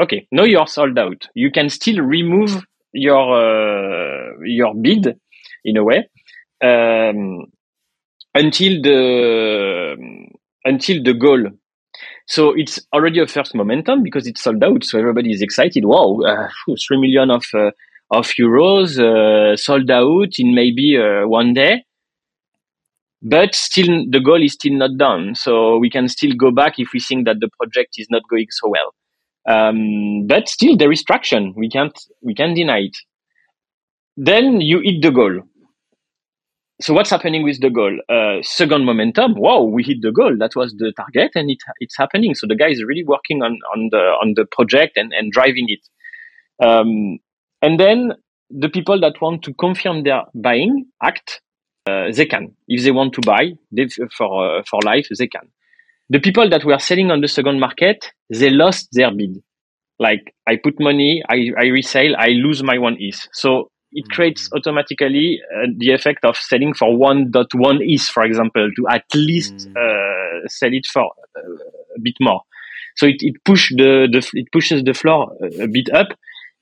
Okay, now you're sold out. You can still remove your uh, your bid in a way um, until the until the goal so it's already a first momentum because it's sold out. So everybody is excited. Wow, uh, three million of uh, of euros uh, sold out in maybe uh, one day. But still, the goal is still not done. So we can still go back if we think that the project is not going so well. Um, but still, there is traction. We can't we can't deny it. Then you hit the goal. So what's happening with the goal? Uh, second momentum. Wow, we hit the goal. That was the target, and it, it's happening. So the guy is really working on on the on the project and and driving it. Um, and then the people that want to confirm their buying act, uh, they can. If they want to buy they, for uh, for life, they can. The people that were selling on the second market, they lost their bid. Like I put money, I, I resale, I lose my one ETH. So it creates mm. automatically uh, the effect of selling for 1.1 ETH, for example, to at least mm. uh, sell it for uh, a bit more. So it, it push the, the it pushes the floor a bit up,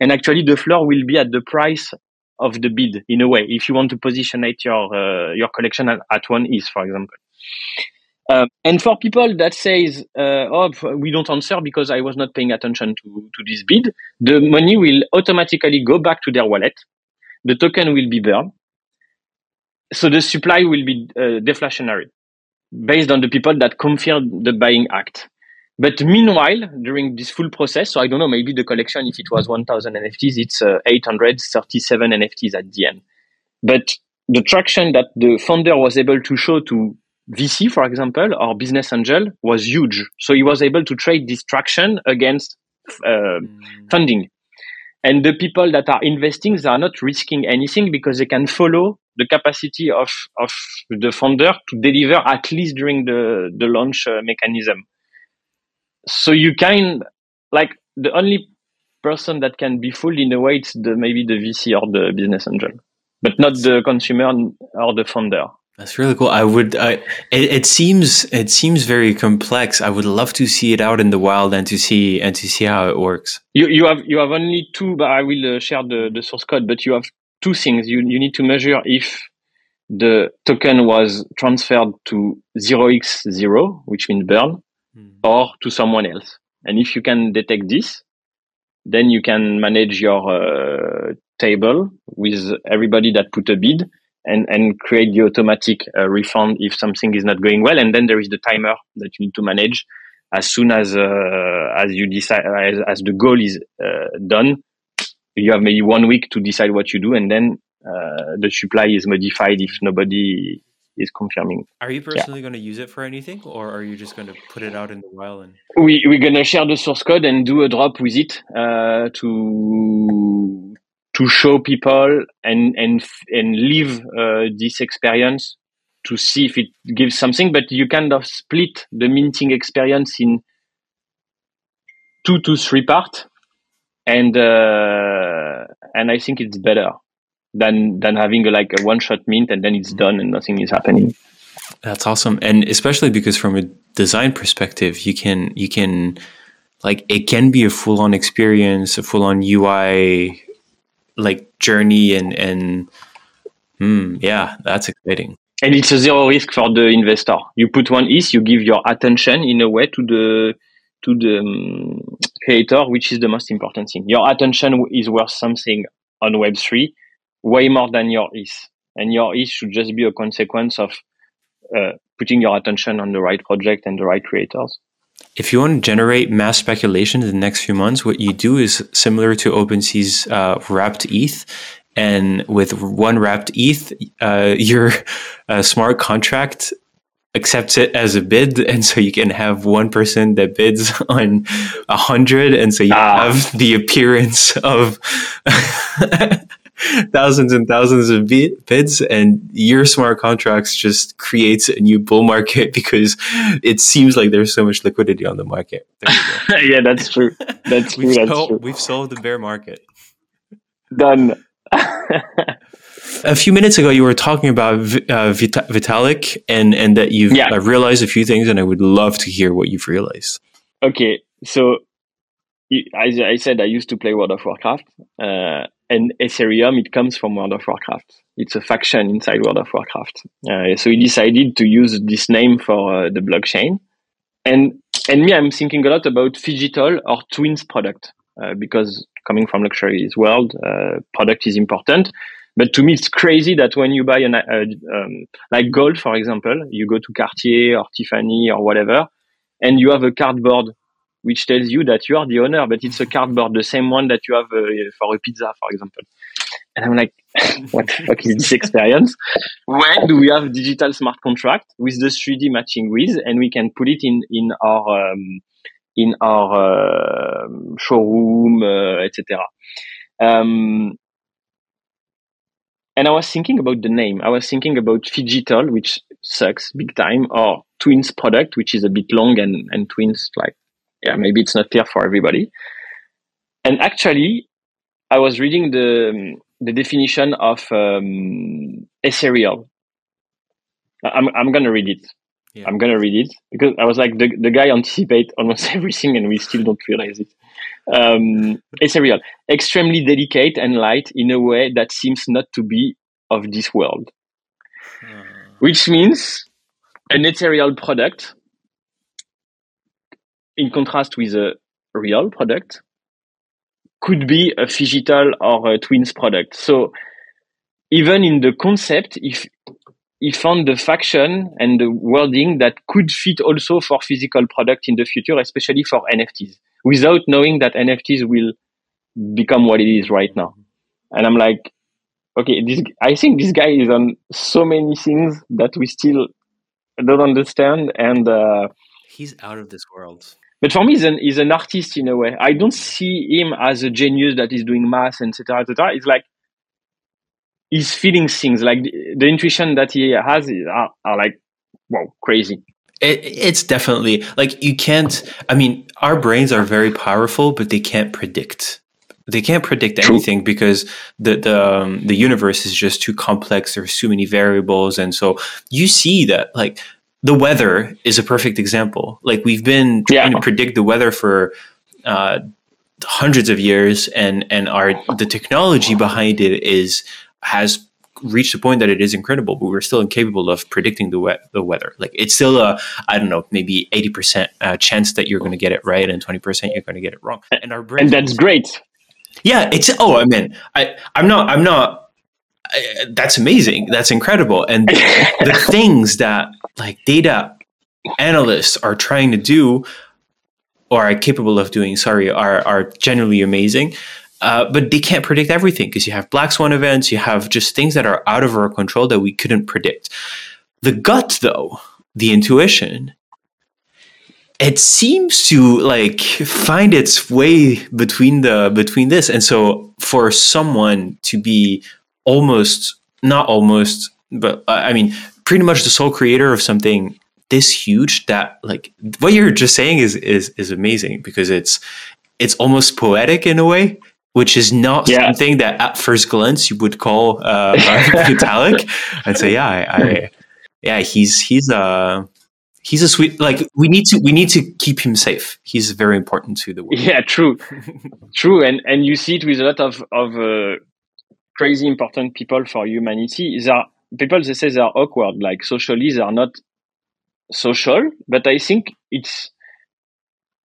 and actually the floor will be at the price of the bid in a way. If you want to positionate your uh, your collection at, at one ETH, for example. Uh, and for people that says, uh, "Oh, we don't answer because I was not paying attention to to this bid," the money will automatically go back to their wallet the token will be burned. So the supply will be uh, deflationary based on the people that confirm the buying act. But meanwhile, during this full process, so I don't know, maybe the collection, if it was 1000 NFTs, it's uh, 837 NFTs at the end. But the traction that the founder was able to show to VC, for example, or business angel was huge. So he was able to trade this traction against uh, mm. funding. And the people that are investing, they are not risking anything because they can follow the capacity of, of the founder to deliver at least during the, the launch uh, mechanism. So you can, like, the only person that can be fooled in a way, it's the, maybe the VC or the business angel, but not the consumer or the founder. That's really cool. I would. I, it, it, seems. It seems very complex. I would love to see it out in the wild and to see and to see how it works. You you have you have only two. But I will uh, share the, the source code. But you have two things. You you need to measure if the token was transferred to zero x zero, which means burn, hmm. or to someone else. And if you can detect this, then you can manage your uh, table with everybody that put a bid and, and create the automatic uh, refund if something is not going well. And then there is the timer that you need to manage as soon as uh, as you decide as, as the goal is uh, done. You have maybe one week to decide what you do, and then uh, the supply is modified if nobody is confirming. Are you personally yeah. going to use it for anything, or are you just going to put it out in the wild? And we we're going to share the source code and do a drop with it uh, to to show people and and and live uh, this experience to see if it gives something but you kind of split the minting experience in two to three parts. And uh, and i think it's better than than having a, like a one shot mint and then it's done and nothing is happening. That's awesome. And especially because from a design perspective you can you can like it can be a full on experience a full on ui like journey and and hmm, yeah, that's exciting. And it's a zero risk for the investor. You put one ETH, you give your attention in a way to the to the um, creator, which is the most important thing. Your attention is worth something on Web three, way more than your ETH, and your ETH should just be a consequence of uh, putting your attention on the right project and the right creators. If you want to generate mass speculation in the next few months, what you do is similar to OpenSea's uh, wrapped ETH. And with one wrapped ETH, uh, your uh, smart contract accepts it as a bid. And so you can have one person that bids on a hundred. And so you ah. have the appearance of thousands and thousands of bids and your smart contracts just creates a new bull market because it seems like there's so much liquidity on the market. Yeah that's true. That's true, we've, that's solved, true. we've solved the bear market. Done. A few minutes ago you were talking about uh, Vit- vitalik and and that you've yeah. uh, realized a few things and i would love to hear what you've realized. Okay so as I said, I used to play World of Warcraft, uh, and Ethereum, it comes from World of Warcraft. It's a faction inside World of Warcraft. Uh, so he decided to use this name for uh, the blockchain. And and me, I'm thinking a lot about Phygital or Twins product uh, because coming from luxury world, uh, product is important. But to me, it's crazy that when you buy an, uh, um, like gold, for example, you go to Cartier or Tiffany or whatever, and you have a cardboard which tells you that you are the owner, but it's a cardboard, the same one that you have uh, for a pizza, for example. And I'm like, what the fuck is this experience? When do we have digital smart contract with the 3D matching with, and we can put it in in our um, in our uh, showroom, uh, etc. Um, and I was thinking about the name. I was thinking about Phygital, which sucks big time, or Twins product, which is a bit long and, and Twins, like, yeah, maybe it's not clear for everybody. And actually, I was reading the the definition of um, ethereal. I'm I'm gonna read it. Yeah. I'm gonna read it because I was like the the guy anticipate almost everything, and we still don't realize it. Um, ethereal, extremely delicate and light in a way that seems not to be of this world. Hmm. Which means an ethereal product, in contrast with a real product, could be a phygital or a twins product. So even in the concept, if he found the faction and the wording that could fit also for physical product in the future, especially for NFTs without knowing that NFTs will become what it is right now. And I'm like, okay, this, I think this guy is on so many things that we still don't understand. And, uh, he's out of this world. But for me, he's an, he's an artist in a way. I don't see him as a genius that is doing math, etc., etc. It's like he's feeling things. Like the, the intuition that he has are, are like, wow, crazy. It, it's definitely like you can't. I mean, our brains are very powerful, but they can't predict. They can't predict True. anything because the the um, the universe is just too complex. There's too many variables, and so you see that like the weather is a perfect example. Like we've been trying yeah. to predict the weather for uh, hundreds of years, and and our the technology behind it is has reached a point that it is incredible, but we're still incapable of predicting the we- the weather. Like it's still a I don't know maybe eighty percent uh, chance that you're going to get it right and twenty percent you're going to get it wrong. And our brain and that's great. Yeah, it's oh I mean I I'm not I'm not. I, that's amazing. That's incredible. And the things that like data analysts are trying to do or are capable of doing, sorry, are are generally amazing. Uh, but they can't predict everything because you have black swan events, you have just things that are out of our control that we couldn't predict. The gut, though, the intuition, it seems to like find its way between the between this, and so for someone to be almost not almost, but I mean, pretty much the sole creator of something this huge that like what you're just saying is is is amazing because it's it's almost poetic in a way which is not yeah. something that at first glance you would call uh, Vitalik. I'd say, yeah, I, I, yeah, he's he's a uh, he's a sweet. Like we need to we need to keep him safe. He's very important to the world. Yeah, true, true, and and you see it with a lot of of uh, crazy important people for humanity. Is are people they say they are awkward, like socially they are not social, but I think it's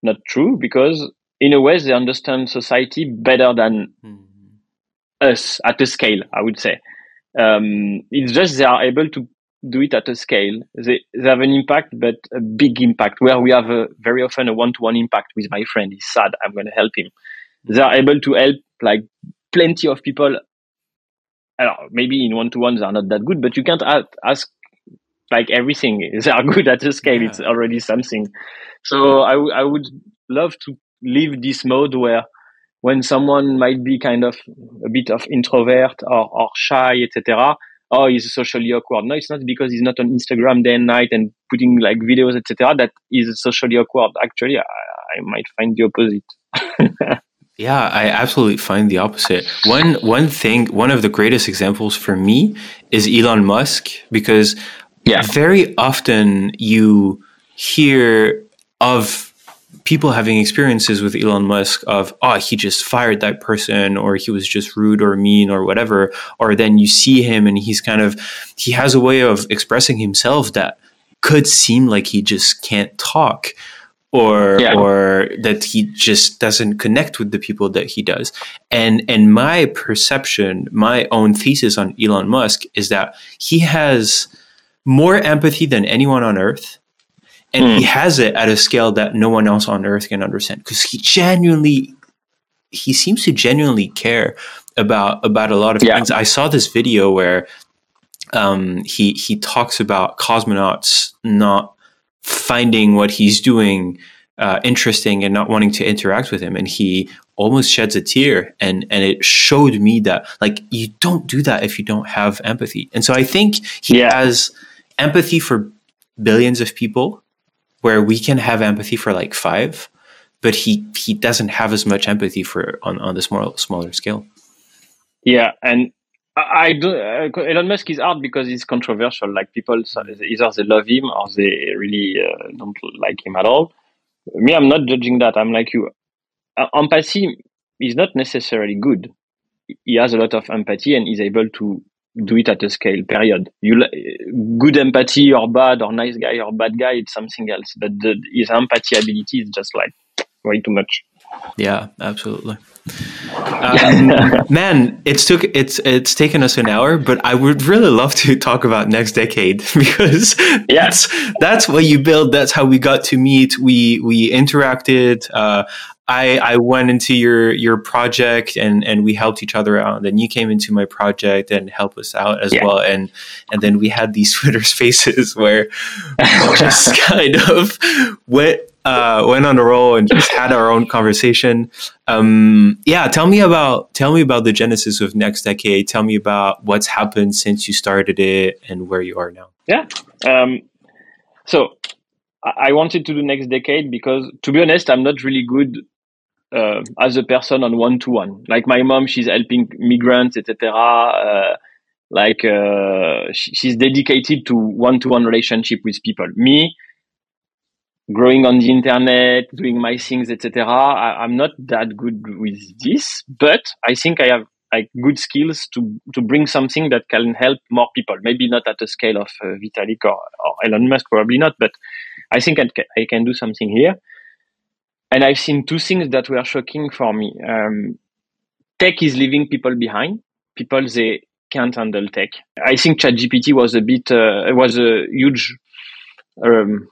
not true because in a way they understand society better than mm-hmm. us at a scale i would say. Um, it's just they are able to do it at a scale. They, they have an impact but a big impact where we have a, very often a one-to-one impact with my friend. He's sad. I'm going to help him. They are able to help like plenty of people maybe in one-to-ones are not that good but you can't ask like everything they are good at a scale yeah. it's already something so I, w- I would love to leave this mode where when someone might be kind of a bit of introvert or, or shy, etc. Oh, he's socially awkward. No, it's not because he's not on Instagram day and night and putting like videos, etc. That is socially awkward. Actually, I, I might find the opposite. yeah, I absolutely find the opposite. One one thing, one of the greatest examples for me is Elon Musk because yeah. very often you hear of people having experiences with Elon Musk of, oh, he just fired that person or he was just rude or mean or whatever. Or then you see him and he's kind of, he has a way of expressing himself that could seem like he just can't talk or yeah. or that he just doesn't connect with the people that he does. And and my perception, my own thesis on Elon Musk is that he has more empathy than anyone on earth and mm. he has it at a scale that no one else on earth can understand because he genuinely he seems to genuinely care about about a lot of yeah. things. I saw this video where um, he he talks about cosmonauts not finding what he's doing uh, interesting and not wanting to interact with him, and he almost sheds a tear, and and it showed me that like you don't do that if you don't have empathy, and so I think he yeah. has empathy for billions of people, where we can have empathy for like five, but he he doesn't have as much empathy for on on the smaller smaller scale. Yeah, and I do. Uh, Elon Musk is hard because he's controversial. Like people, either they love him or they really uh, don't like him at all. Me, I'm not judging that. I'm like you. Uh, empathy is not necessarily good. He has a lot of empathy and is able to do it at a scale. Period. You good empathy or bad or nice guy or bad guy, it's something else. But the, his empathy ability is just like way too much. Yeah, absolutely. Um, man, it's took it's it's taken us an hour, but I would really love to talk about NextDecade because yes, that's, that's what you build. That's how we got to meet. We we interacted. Uh, I I went into your your project and and we helped each other out. And then you came into my project and helped us out as yeah. well. And and then we had these Twitter spaces where just kind of went uh, went on a roll and just had our own conversation. Um, yeah, tell me about tell me about the genesis of NextDecade. Tell me about what's happened since you started it and where you are now. Yeah. Um, so I wanted to do NextDecade because, to be honest, I'm not really good uh, as a person on one to one. Like my mom, she's helping migrants, etc. Uh, like uh, she's dedicated to one to one relationship with people. Me, growing on the internet, doing my things, etc. I'm not that good with this, but I think I have like good skills to to bring something that can help more people. Maybe not at the scale of uh, Vitalik or, or, Elon Musk, probably not, but I think I, I can do something here. And I've seen two things that were shocking for me. Um, tech is leaving people behind. People they can't handle tech. I think ChatGPT was a bit uh, was a huge um,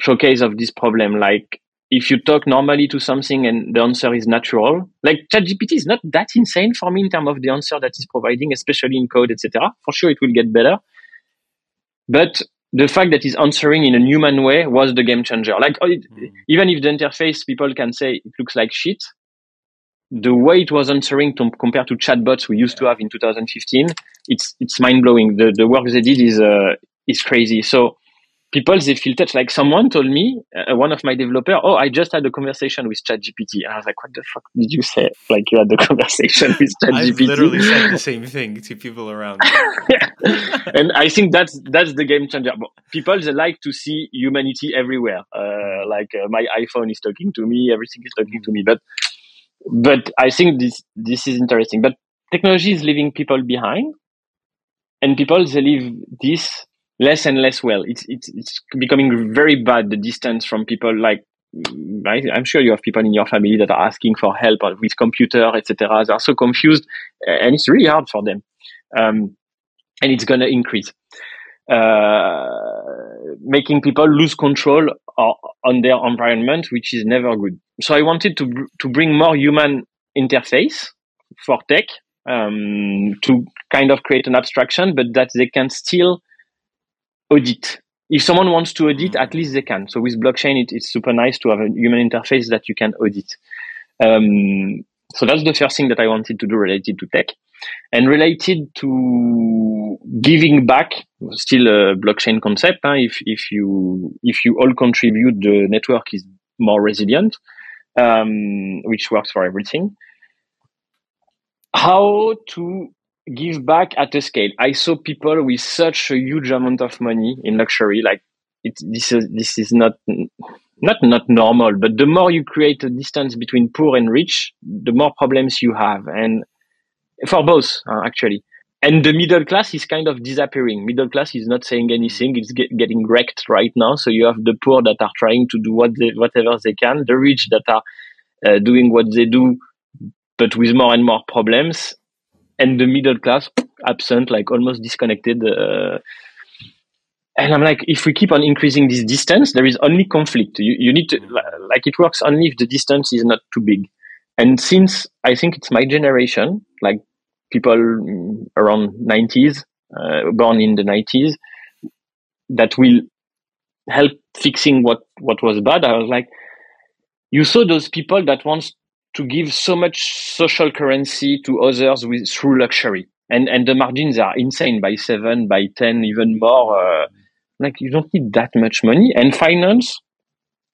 showcase of this problem. Like if you talk normally to something and the answer is natural, like ChatGPT is not that insane for me in terms of the answer that is providing, especially in code, etc. For sure, it will get better. But the fact that it's answering in a human way was the game changer. Like it, mm. even if the interface people can say it looks like shit, the way it was answering to, compared to chatbots we used to have in 2015, it's it's mind blowing. The the work they did is uh, is crazy. So people they feel touched. Like someone told me, uh, one of my developer, oh, I just had a conversation with ChatGPT. And I was like, what the fuck did you say? Like you had the conversation with ChatGPT. I've literally said the same thing to people around. and I think that's that's the game changer. People they like to see humanity everywhere. Uh, like uh, my iPhone is talking to me, everything is talking to me. But but I think this this is interesting. But technology is leaving people behind, and people they leave this less and less well. It's it's it's becoming very bad. The distance from people like I, am sure you have people in your family that are asking for help with computer, etc. They are so confused, and it's really hard for them. Um, and it's going to increase, uh, making people lose control on their environment, which is never good. So I wanted to to bring more human interface for tech um, to kind of create an abstraction, but that they can still audit. If someone wants to audit, at least they can. So with blockchain, it, it's super nice to have a human interface that you can audit. Um, so that's the first thing that I wanted to do related to tech. And related to giving back, still a blockchain concept. Huh? If if you if you all contribute, the network is more resilient, um, which works for everything. How to give back at a scale. I saw people with such a huge amount of money in luxury. Like it, this is this is not not not normal. But the more you create a distance between poor and rich, the more problems you have, and for both uh, actually. And the middle class is kind of disappearing. Middle class is not saying anything; it's get, getting wrecked right now. So you have the poor that are trying to do what they, whatever they can, the rich that are uh, doing what they do, but with more and more problems, and the middle class absent, like almost disconnected. Uh, and I'm like, if we keep on increasing this distance, there is only conflict. You, you need to, like, it works only if the distance is not too big. And since I think it's my generation, like people around 90s, uh, born in the 90s, that will help fixing what, what was bad, I was like, you saw those people that wants to give so much social currency to others with through luxury. And and the margins are insane by seven by ten even more uh, like you don't need that much money. And finance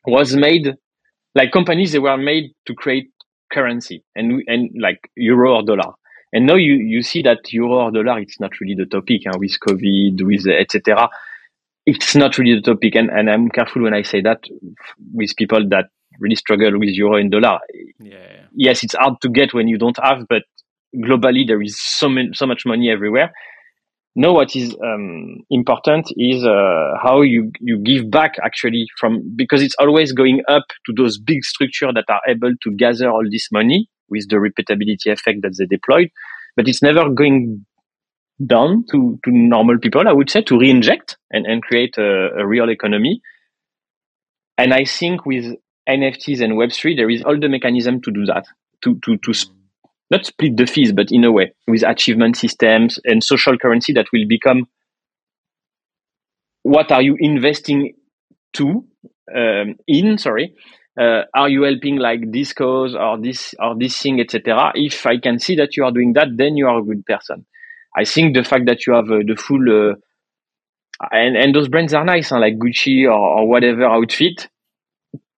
was made like companies they were made to create currency and and like euro or dollar. And now you you see that euro or dollar it's not really the topic hein, with covid with etc it's not really the topic. And, and i'm careful when i say that with people that really struggle with euro and dollar yeah. yes it's hard to get when you don't have but globally there is so many, so much money everywhere. Now, what is um, important is uh, how you you give back actually from because it's always going up to those big structures that are able to gather all this money with the repeatability effect that they deployed, but it's never going down to, to normal people, I would say, to re-inject and, and create a, a real economy. And I think with NFTs and Web3, there is all the mechanism to do that, to, to, to not split the fees, but in a way with achievement systems and social currency that will become what are you investing to um, in? Sorry, uh, are you helping like this cause or this or this thing, etc. If I can see that you are doing that, then you are a good person. I think the fact that you have uh, the full uh, and and those brands are nice, huh? like Gucci or, or whatever outfit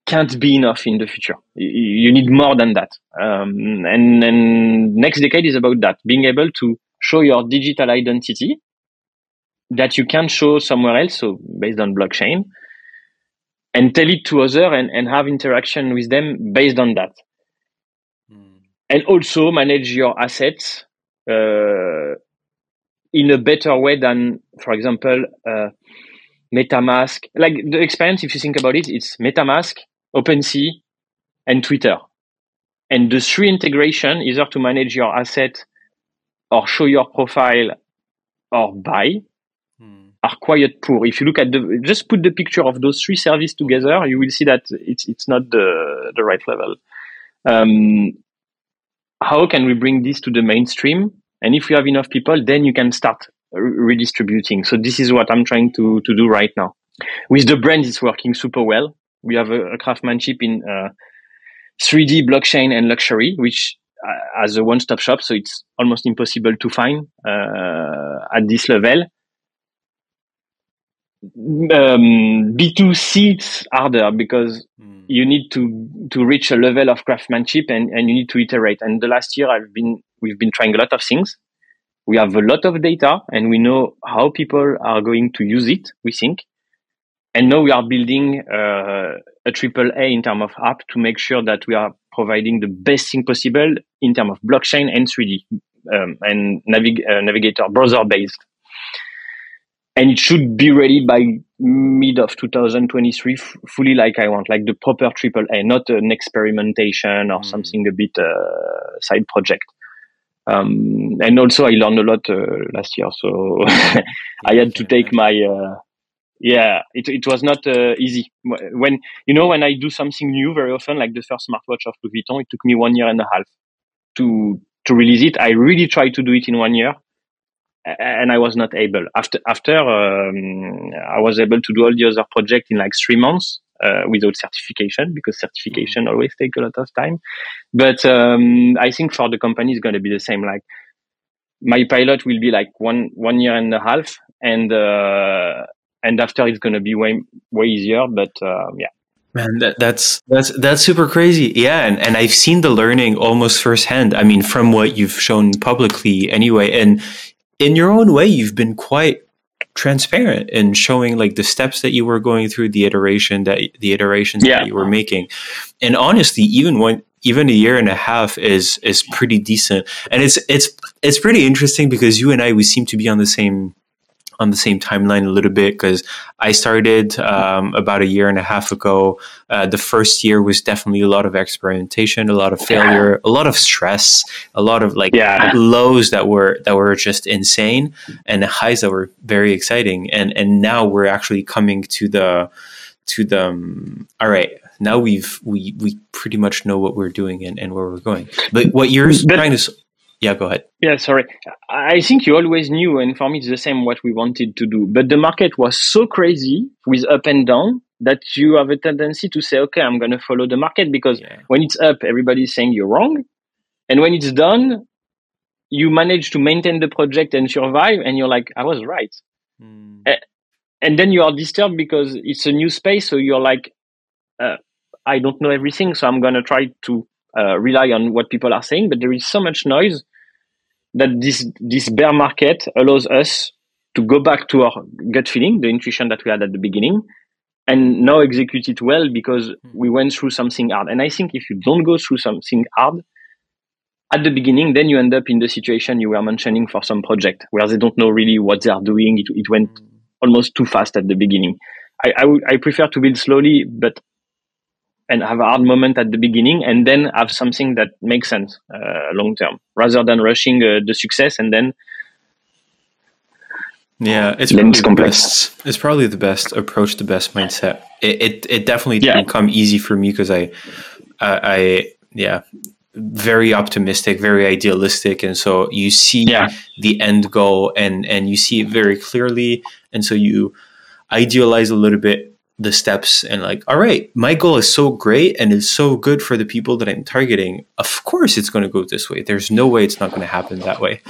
can't be enough in the future. You need more than that. Um, and, and NextDecade is about that, being able to show your digital identity that you can show somewhere else, so based on blockchain, and tell it to other and, and have interaction with them based on that. Mm. And also manage your assets uh, in a better way than, for example, uh, MetaMask. Like the experience, if you think about it, it's MetaMask, OpenSea, and Twitter. And the three integration, either to manage your asset or show your profile or buy, hmm. are quite poor. If you look at the, just put the picture of those three services together, you will see that it's, it's not the, the right level. Um, how can we bring this to the mainstream? And if you have enough people, then you can start redistributing. So this is what I'm trying to, to do right now. With the brand, it's working super well we have a, a craftsmanship in uh, 3D blockchain and luxury, which uh, as a one-stop shop, so it's almost impossible to find uh, at this level. Um, B2C it's harder because mm. you need to to reach a level of craftsmanship and, and you need to iterate. And the last year I've been we've been trying a lot of things. We have a lot of data and we know how people are going to use it, we think. And now we are building uh, a triple A in terms of app to make sure that we are providing the best thing possible in terms of blockchain and 3D um, and navig- uh, navigator browser based. And it should be ready by mid of 2023, f- fully like I want, like the proper triple A, not an experimentation or mm. something a bit uh, side project. Um, and also I learned a lot uh, last year, so I had to take my uh, yeah it, it was not uh, easy. When you know when i do something new very often like the first smartwatch of louis vuitton it took me one year and a half to to release it. I really tried to do it in one year and i was not able. After after um, i was able to do all the other project in like three months uh, without certification because certification mm-hmm. always take a lot of time. But um, i think for the company it's going to be the same. Like my pilot will be like one one year and a half and uh, and after it's going to be way way easier. But uh, yeah. Man, that, that's that's that's super crazy. Yeah, and, and I've seen the learning almost firsthand. I mean, from what you've shown publicly, anyway. And in your own way, you've been quite transparent in showing like the steps that you were going through, the iteration that the iterations yeah. that you were making. And honestly, even when even a year and a half is is pretty decent. And it's it's it's pretty interesting because you and I we seem to be on the same on the same timeline a little bit because I started um, about a year and a half ago. Uh, the first year was definitely a lot of experimentation, a lot of failure, a lot of stress, a lot of like yeah. lows that were that were just insane, and highs that were very exciting. And and now we're actually coming to the to the um, all right now we've we we pretty much know what we're doing and, and where we're going but what you're but, trying to yeah go ahead yeah sorry i think you always knew and for me it's the same what we wanted to do but the market was so crazy with up and down that you have a tendency to say okay i'm going to follow the market because yeah. when it's up everybody's saying you're wrong and when it's done you manage to maintain the project and survive and you're like i was right mm. and then you are disturbed because it's a new space so you're like uh, I don't know everything, so I'm going to try to uh, rely on what people are saying. But there is so much noise that this this bear market allows us to go back to our gut feeling, the intuition that we had at the beginning, and now execute it well because we went through something hard. And I think if you don't go through something hard at the beginning, then you end up in the situation you were mentioning for some project where they don't know really what they are doing. It, it went almost too fast at the beginning. I, I, prefer to build slowly, but and have a hard moment at the beginning and then have something that makes sense uh, long term rather than rushing uh, the success and then yeah it's probably it's the best it's probably the best approach the best mindset it it, it definitely didn't yeah. come easy for me because I, I i yeah very optimistic very idealistic and so you see yeah. the end goal and and you see it very clearly and so you idealize a little bit the steps and like all right my goal is so great and is so good for the people that i'm targeting. Of course it's going to go this way. There's no way it's not going to happen that way.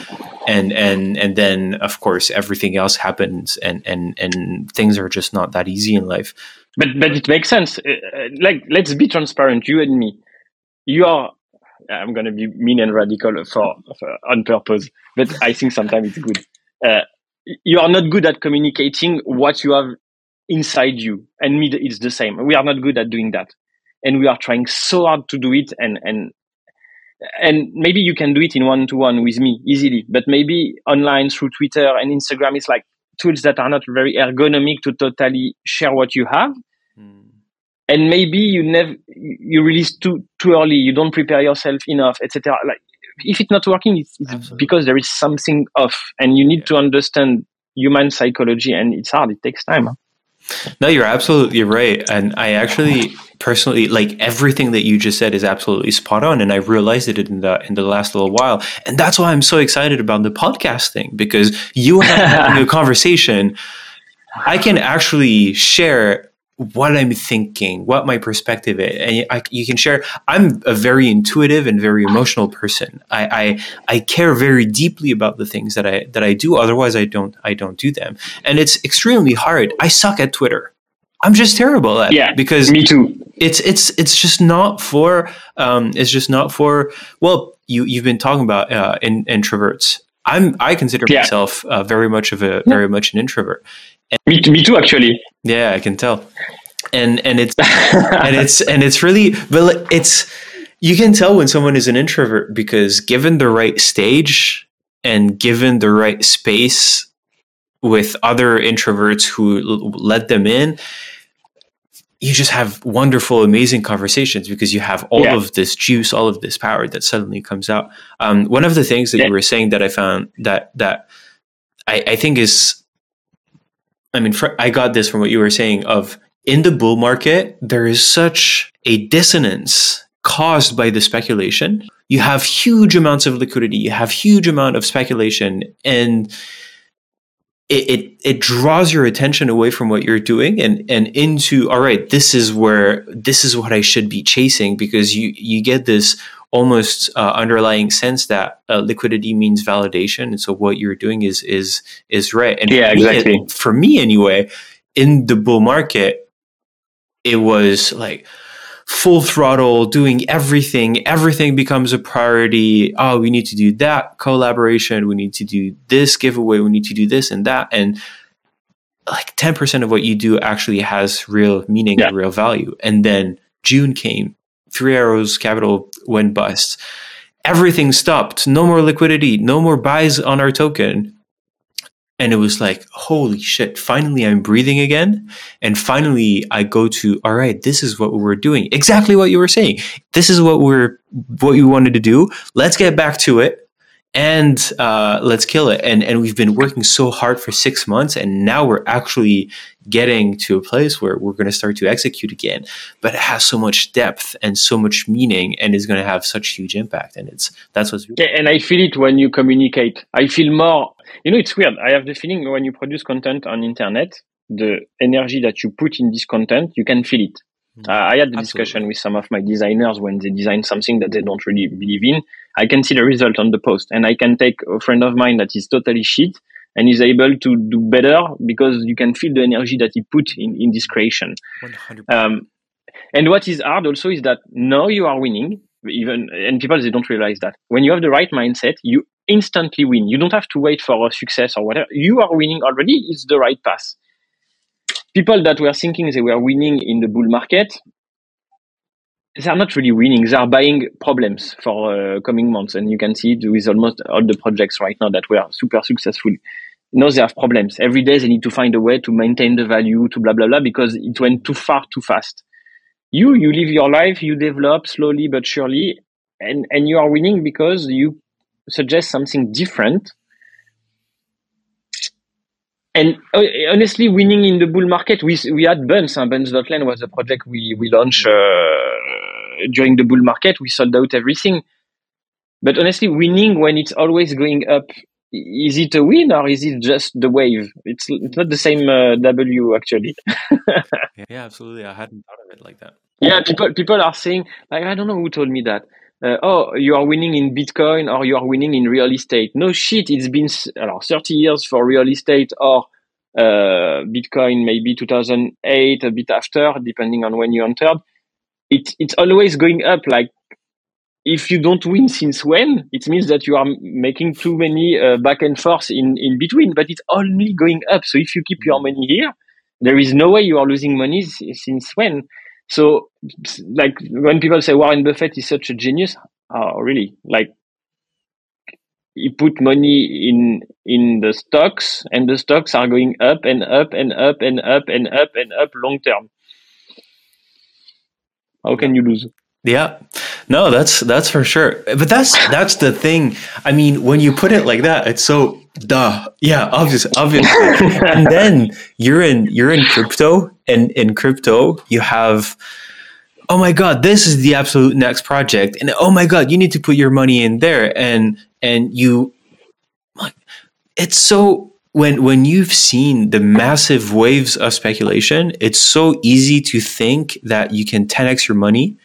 And and and then of course everything else happens and and and things are just not that easy in life. But but it makes sense. Uh, uh, like let's be transparent you and me. You are i'm going to be mean and radical for, for on purpose but i think sometimes it's good. Uh, you are not good at communicating what you have inside you and me it's the same. We are not good at doing that. And we are trying so hard to do it and and and maybe you can do it in one to one with me easily. But maybe online through twitter and instagram is like tools that are not very ergonomic to totally share what you have. Mm. and maybe you never you release too too early you don't prepare yourself enough etc like if it's not working it's, it's because there is something off and you need yeah. to understand human psychology and it's hard it takes time no, you're absolutely right. And I actually personally like everything that you just said is absolutely spot on. And I realized it in the in the last little while. And that's why I'm so excited about the podcast thing, because you and I having a conversation, I can actually share what I'm thinking, what my perspective is, and I, you can share. I'm a very intuitive and very emotional person. I, I I care very deeply about the things that I that I do. Otherwise, I don't I don't do them, and it's extremely hard. I suck at Twitter. I'm just terrible at yeah, it because me too. It's it's it's just not for um it's just not for well you you've been talking about uh, in, introverts. I'm I consider yeah. myself uh, very much of a very much an introvert, and me, me too, actually. Yeah, I can tell. And and it's and it's and it's really, but it's you can tell when someone is an introvert because given the right stage and given the right space with other introverts who let them in, you just have wonderful, amazing conversations because you have all yeah. of this juice, all of this power that suddenly comes out. Um, one of the things that yeah. you were saying that I found that that I, I think is I mean, for, I got this from what you were saying of in the bull market, there is such a dissonance caused by the speculation. You have huge amounts of liquidity, you have huge amount of speculation, and it, it, it draws your attention away from what you're doing and and into all right, this is where this is what I should be chasing because you you get this almost uh, underlying sense that uh, liquidity means validation, and so what you're doing is is is right. And yeah, for exactly. Me, for me, anyway, in the bull market, it was like full throttle, doing everything. Everything becomes a priority. Oh, we need to do that collaboration. We need to do this giveaway. We need to do this and that. And like 10% of what you do actually has real meaning yeah. and real value. And then June came Three Arrows Capital went bust. Everything stopped. No more liquidity. No more buys on our token. and it was like holy shit finally i'm breathing again and finally i go to all right this is what we're doing exactly what you were saying this is what we're what you wanted to do let's get back to it and uh, let's kill it and and we've been working so hard for six months and now we're actually getting to a place where we're going to start to execute again but it has so much depth and so much meaning and is going to have such huge impact and it's that's what's yeah, and i feel it when you communicate i feel more you know, it's weird. I have the feeling when you produce content on internet, the energy that you put in this content, you can feel it. Mm. Uh, I had the Absolutely. discussion with some of my designers when they design something that they don't really believe in. I can see the result on the post, and I can take a friend of mine that is totally shit and is able to do better because you can feel the energy that he put in, in this creation. Um, and what is hard also is that now you are winning, even and people they don't realize that when you have the right mindset, you instantly win. You don't have to wait for a success or whatever. You are winning already. It's the right path. People that were thinking they were winning in the bull market, they are not really winning. They are buying problems for uh, coming months. And you can see it with almost all the projects right now that were super successful. Now they have problems. Every day they need to find a way to maintain the value, to blah, blah, blah, because it went too far, too fast. You, you live your life, you develop slowly but surely, and, and you are winning because you suggest something different. And uh, honestly, winning in the bull market, we, we had Buns. Huh? Buns.land was a project we, we launched uh, during the bull market. We sold out everything. But honestly, winning when it's always going up, is it a win or is it just the wave? It's, it's not the same uh, W actually. yeah, absolutely. I hadn't thought of it like that. Yeah, people people are saying like I don't know who told me that uh, oh, you are winning in Bitcoin or you are winning in real estate. No shit, it's been uh, 30 years for real estate or uh, Bitcoin, maybe 2008, a bit after, depending on when you entered. It, it's always going up. Like, if you don't win since when, it means that you are making too many uh, back and forth in, in between, but it's only going up. So if you keep your money here, there is no way you are losing money since when. So, like when people say Warren Buffett is such a genius, oh, really? Like he put money in in the stocks, and the stocks are going up and up and up and up and up and up long term. How can you lose? Yeah. No, that's that's for sure. But that's that's the thing. I mean, when you put it like that, it's so duh. Yeah, obvious, obviously. and then you're in you're in crypto, and in crypto you have oh my god this is the absolute next project and oh my god you need to put your money in there and and you it's so when when you've seen the massive waves of speculation it's so easy to think that you can 10x your money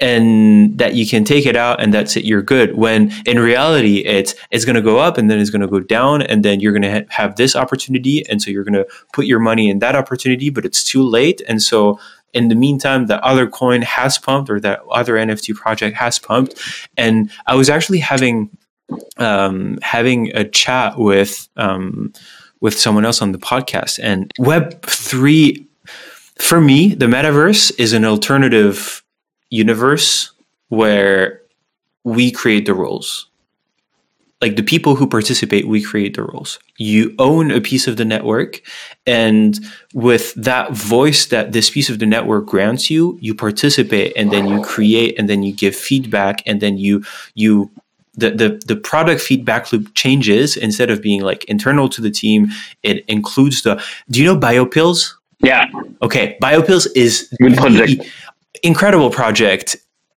and that you can take it out and that's it you're good. When in reality it's it's going to go up and then it's going to go down and then you're going to ha- have this opportunity and so you're going to put your money in that opportunity but it's too late. And so in the meantime the other coin has pumped or that other nft project has pumped. And i was actually having um, having a chat with um, with someone else on the podcast. And web 3 for me the metaverse is an alternative universe where we create the rules. Like the people who participate, we create the rules. You own a piece of the network, and with that voice that this piece of the network grants you, you participate, and then you create, and then you give feedback, and then you you the, the the product feedback loop changes instead of being like internal to the team. It includes the. Do you know BioPills? Yeah. Okay. BioPills is good project incredible project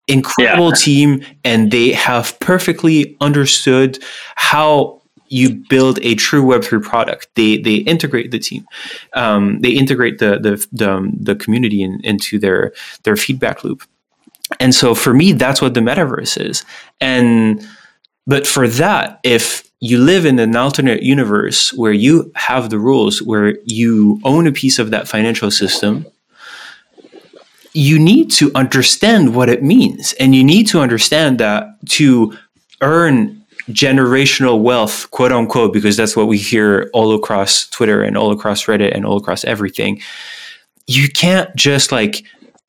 incredible yeah. team and they have perfectly understood how you build a true web3 product. They they integrate the team. Um, they integrate the the the, um, the community in, into their their feedback loop. And so for me that's what the metaverse is. And but for that if you live in an alternate universe where you have the rules where you own a piece of that financial system you need to understand what it means. And you need to understand that to earn generational wealth, quote unquote, because that's what we hear all across Twitter and all across Reddit and all across everything. You can't just like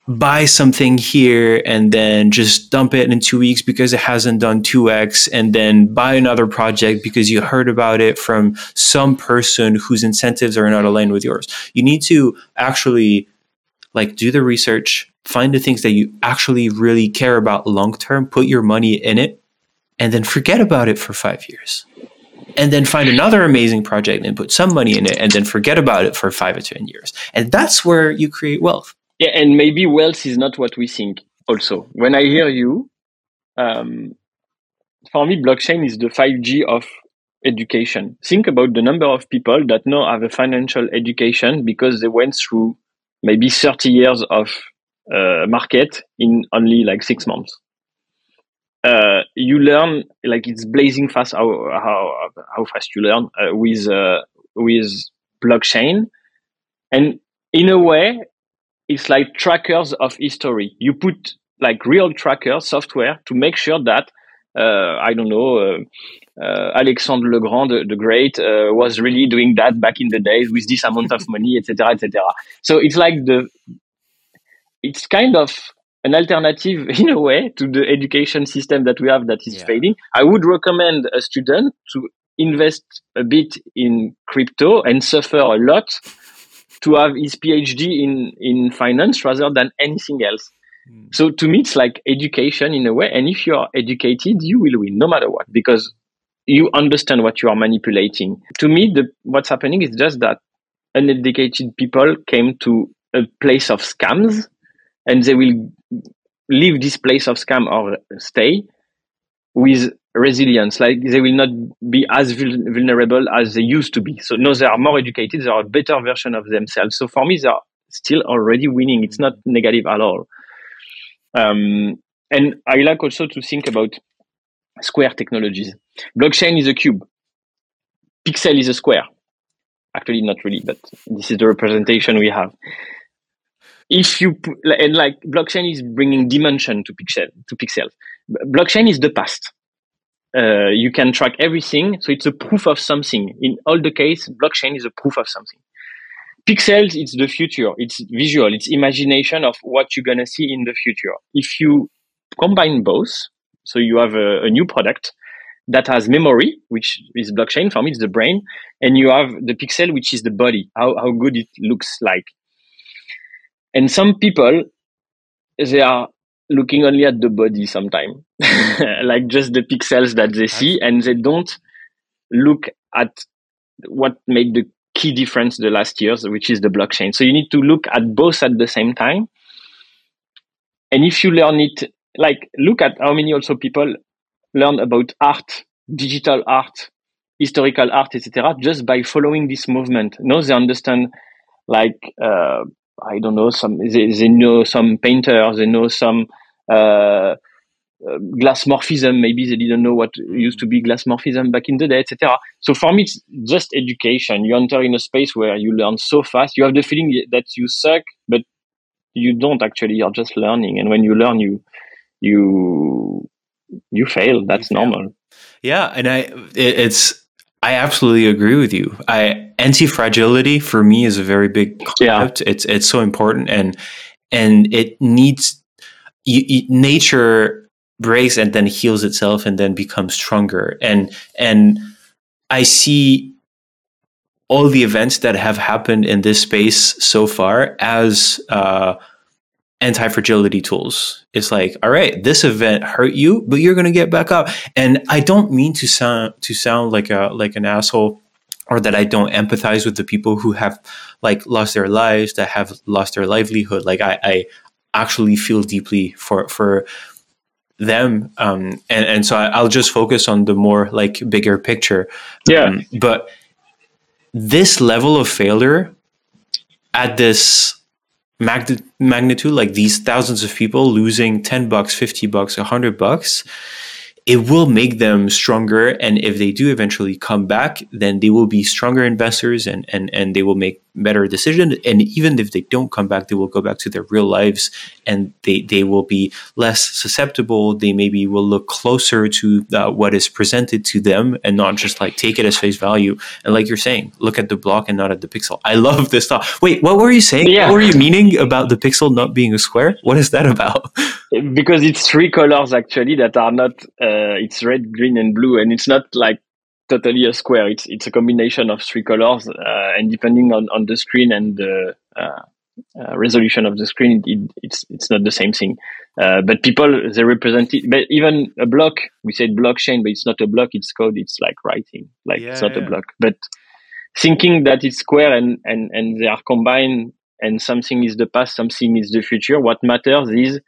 buy something here and then just dump it in two weeks because it hasn't done 2x and then buy another project because you heard about it from some person whose incentives are not aligned with yours you need to actually like do the research find the things that you actually really care about long term put your money in it and then forget about it for five years and then find another amazing project and put some money in it and then forget about it for five or ten years and that's where you create wealth yeah, and maybe wealth is not what we think. Also, when I hear you, um, for me, blockchain is the five G of education. Think about the number of people that now have a financial education because they went through maybe thirty years of uh, market in only like six months. Uh, you learn like it's blazing fast how how how fast you learn uh, with uh, with blockchain, and in a way, it's like trackers of history. You put like real tracker software to make sure that uh, I don't know uh, Alexandre le Grand, the, the Great, uh, was really doing that back in the days with this amount of money, etc., etc. So it's like the it's kind of an alternative in a way to the education system that we have that is yeah. fading. I would recommend a student to invest a bit in crypto and suffer a lot to have his PhD in in finance rather than anything else. Mm. So to me, it's like education in a way. And if you are educated, you will win no matter what because you understand what you are manipulating. To me, the what's happening is just that uneducated people came to a place of scams, and they will leave this place of scam or stay with resilience. Like they will not be as vulnerable as they used to be. So no, they are more educated. They are a better version of themselves. So for me, they are still already winning. It's not negative at all. Um, and I like also to think about square technologies. Blockchain is a cube. Pixel is a square. Actually, not really, but this is the representation we have. If you and like blockchain is bringing dimension to pixel to pixels. Blockchain is the past uh, you can track everything. So it's a proof of something. In all the case, blockchain is a proof of something. Pixels, it's the future. It's visual. It's imagination of what you're to see in the future. If you combine both, so you have a, a new product that has memory, which is blockchain. For me, it's the brain. And you have the pixel, which is the body, how, how good it looks like. And some people, they are looking only at the body sometimes, like just the pixels that they see, and they don't look at what made the key difference the last years, which is the blockchain. So you need to look at both at the same time. And if you learn it, like look at how many also people learn about art, digital art, historical art, etc., just by following this movement. Now they understand like uh, I don't know some they, they know some painters, they know some uh, uh, glass morphism. Maybe they didn't know what used to be glass morphism back in the day, etc. So for me, it's just education. You enter in a space where you learn so fast. You have the feeling that you suck, but you don't actually. You're just learning, and when you learn, you you you fail. That's you normal. Yeah, and I it, it's I absolutely agree with you. I anti fragility for me is a very big concept. Yeah. It's it's so important, and and it needs you, you, nature breaks and then heals itself and then becomes stronger and and i see all the events that have happened in this space so far as uh, anti-fragility tools. It's like all right this event hurt you but you're going to get back up. And i don't mean to sound to sound like a like an asshole or that i don't empathize with the people who have like lost their lives that have lost their livelihood. Like i i actually feel deeply for for them um, and and so I, will just focus on the more like bigger picture. Yeah. Um, but this level of failure at this mag- magnitude like these thousands of people losing 10 bucks 50 bucks 100 bucks it will make them stronger and if they do eventually come back then they will be stronger investors and and and they will make better decisions. And even if they don't come back, they will go back to their real lives and they, they will be less susceptible. They maybe will look closer to uh, what is presented to them and not just like take it as face value. And like you're saying, look at the block and not at the pixel. I love this thought. Wait, what were you saying? Yeah. What were you meaning about the pixel not being a square? What is that about? because it's three colors actually that are not, uh, it's red, green, and blue. And it's not like totally a square. It's it's a combination of three colors, uh, and depending on, on the screen and the uh, uh, resolution of the screen, it, it's it's not the same thing. Uh, but people they represent it. But even a block, we said blockchain, but it's not a block. It's code. It's like writing. Like yeah, it's not yeah. a block. But thinking that it's square and and and they are combined, and something is the past, something is the future. What matters is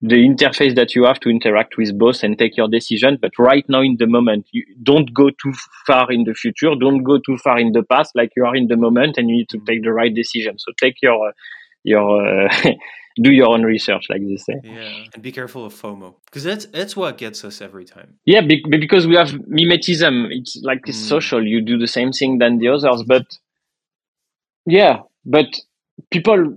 the interface that you have to interact with both and take your decision. But right now, in the moment, you don't go too far in the future. Don't go too far in the past. Like you are in the moment, and you need to take the right decision. So take your your uh, do your own research, like they say. Yeah, and be careful of FOMO because that's that's what gets us every time. Yeah, be- because we have mimetism. It's like it's mm. social. You do the same thing than the others, but yeah, but people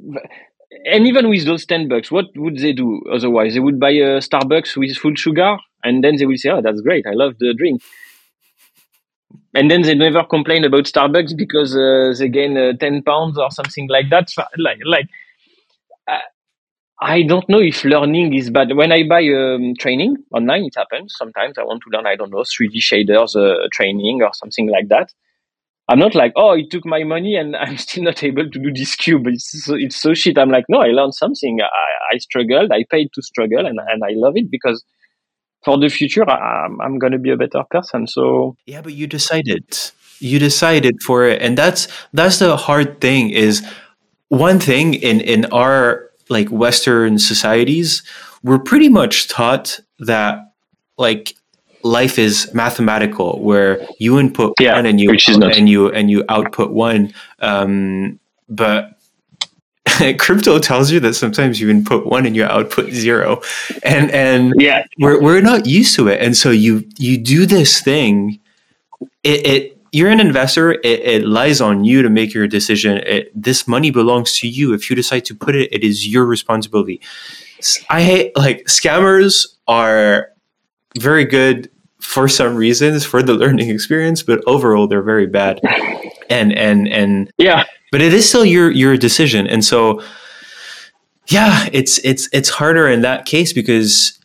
and even with those 10 bucks, what would they do otherwise? They would buy a Starbucks with full sugar and then they will say, oh, that's great. I love the drink. And then they never complain about Starbucks because uh, they gain uh, 10 pounds or something like that. Like, like uh, I don't know if learning is bad. When I buy um, training online, it happens. Sometimes I want to learn, I don't know, 3D shaders uh, training or something like that. I'm not like, oh, it took my money and I'm still not able to do this cube. It's so, it's so shit. I'm like, no, I learned something. I, I struggled. I paid to struggle and, and I love it because for the future, I'm, I'm going to be a better person. So yeah, but you decided, you decided for it. And that's, that's the hard thing is one thing in, in our like Western societies, we're pretty much taught that like life is mathematical where you input yeah, one and you and you and you output one um, but crypto tells you that sometimes you input one and you output zero. And and yeah. we're, we're not used to it. And so you you do this thing it, it you're an investor it, it, lies on you to make your decision. It, this money belongs to you. If you decide to put it it is your responsibility. I hate like scammers are very good for some reasons for the learning experience, but overall they're very bad. And and and yeah, but it is still your your decision. And so yeah, it's it's it's harder in that case because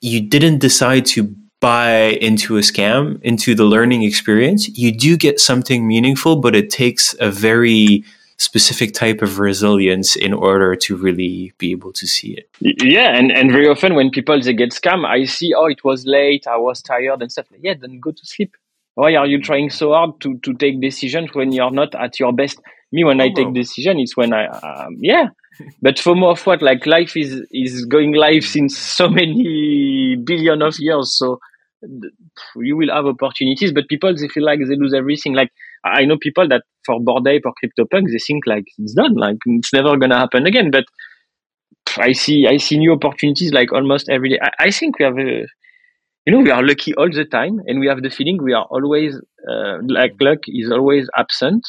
you didn't decide to buy into a scam, into the learning experience. You do get something meaningful, but it takes a very specific type of resilience in order to really be able to see it. Yeah, and, and very often when people they get scammed, I see, oh, it was late, I was tired and stuff. Yeah, then go to sleep. Why are you trying so hard to, to take decisions when you're not at your best? Me, when I take decision, it's when I, um, yeah. But FOMO of what? Like life is is going live since so many billion of years. So you will have opportunities, but people they feel like they lose everything. Like I know people that for Bored Ape or CryptoPunk, they think like it's done, like it's never gonna happen again. But I see, I see new opportunities like almost every day. I, I think we have a, you know, we are lucky all the time, and we have the feeling we are always uh, like luck is always absent.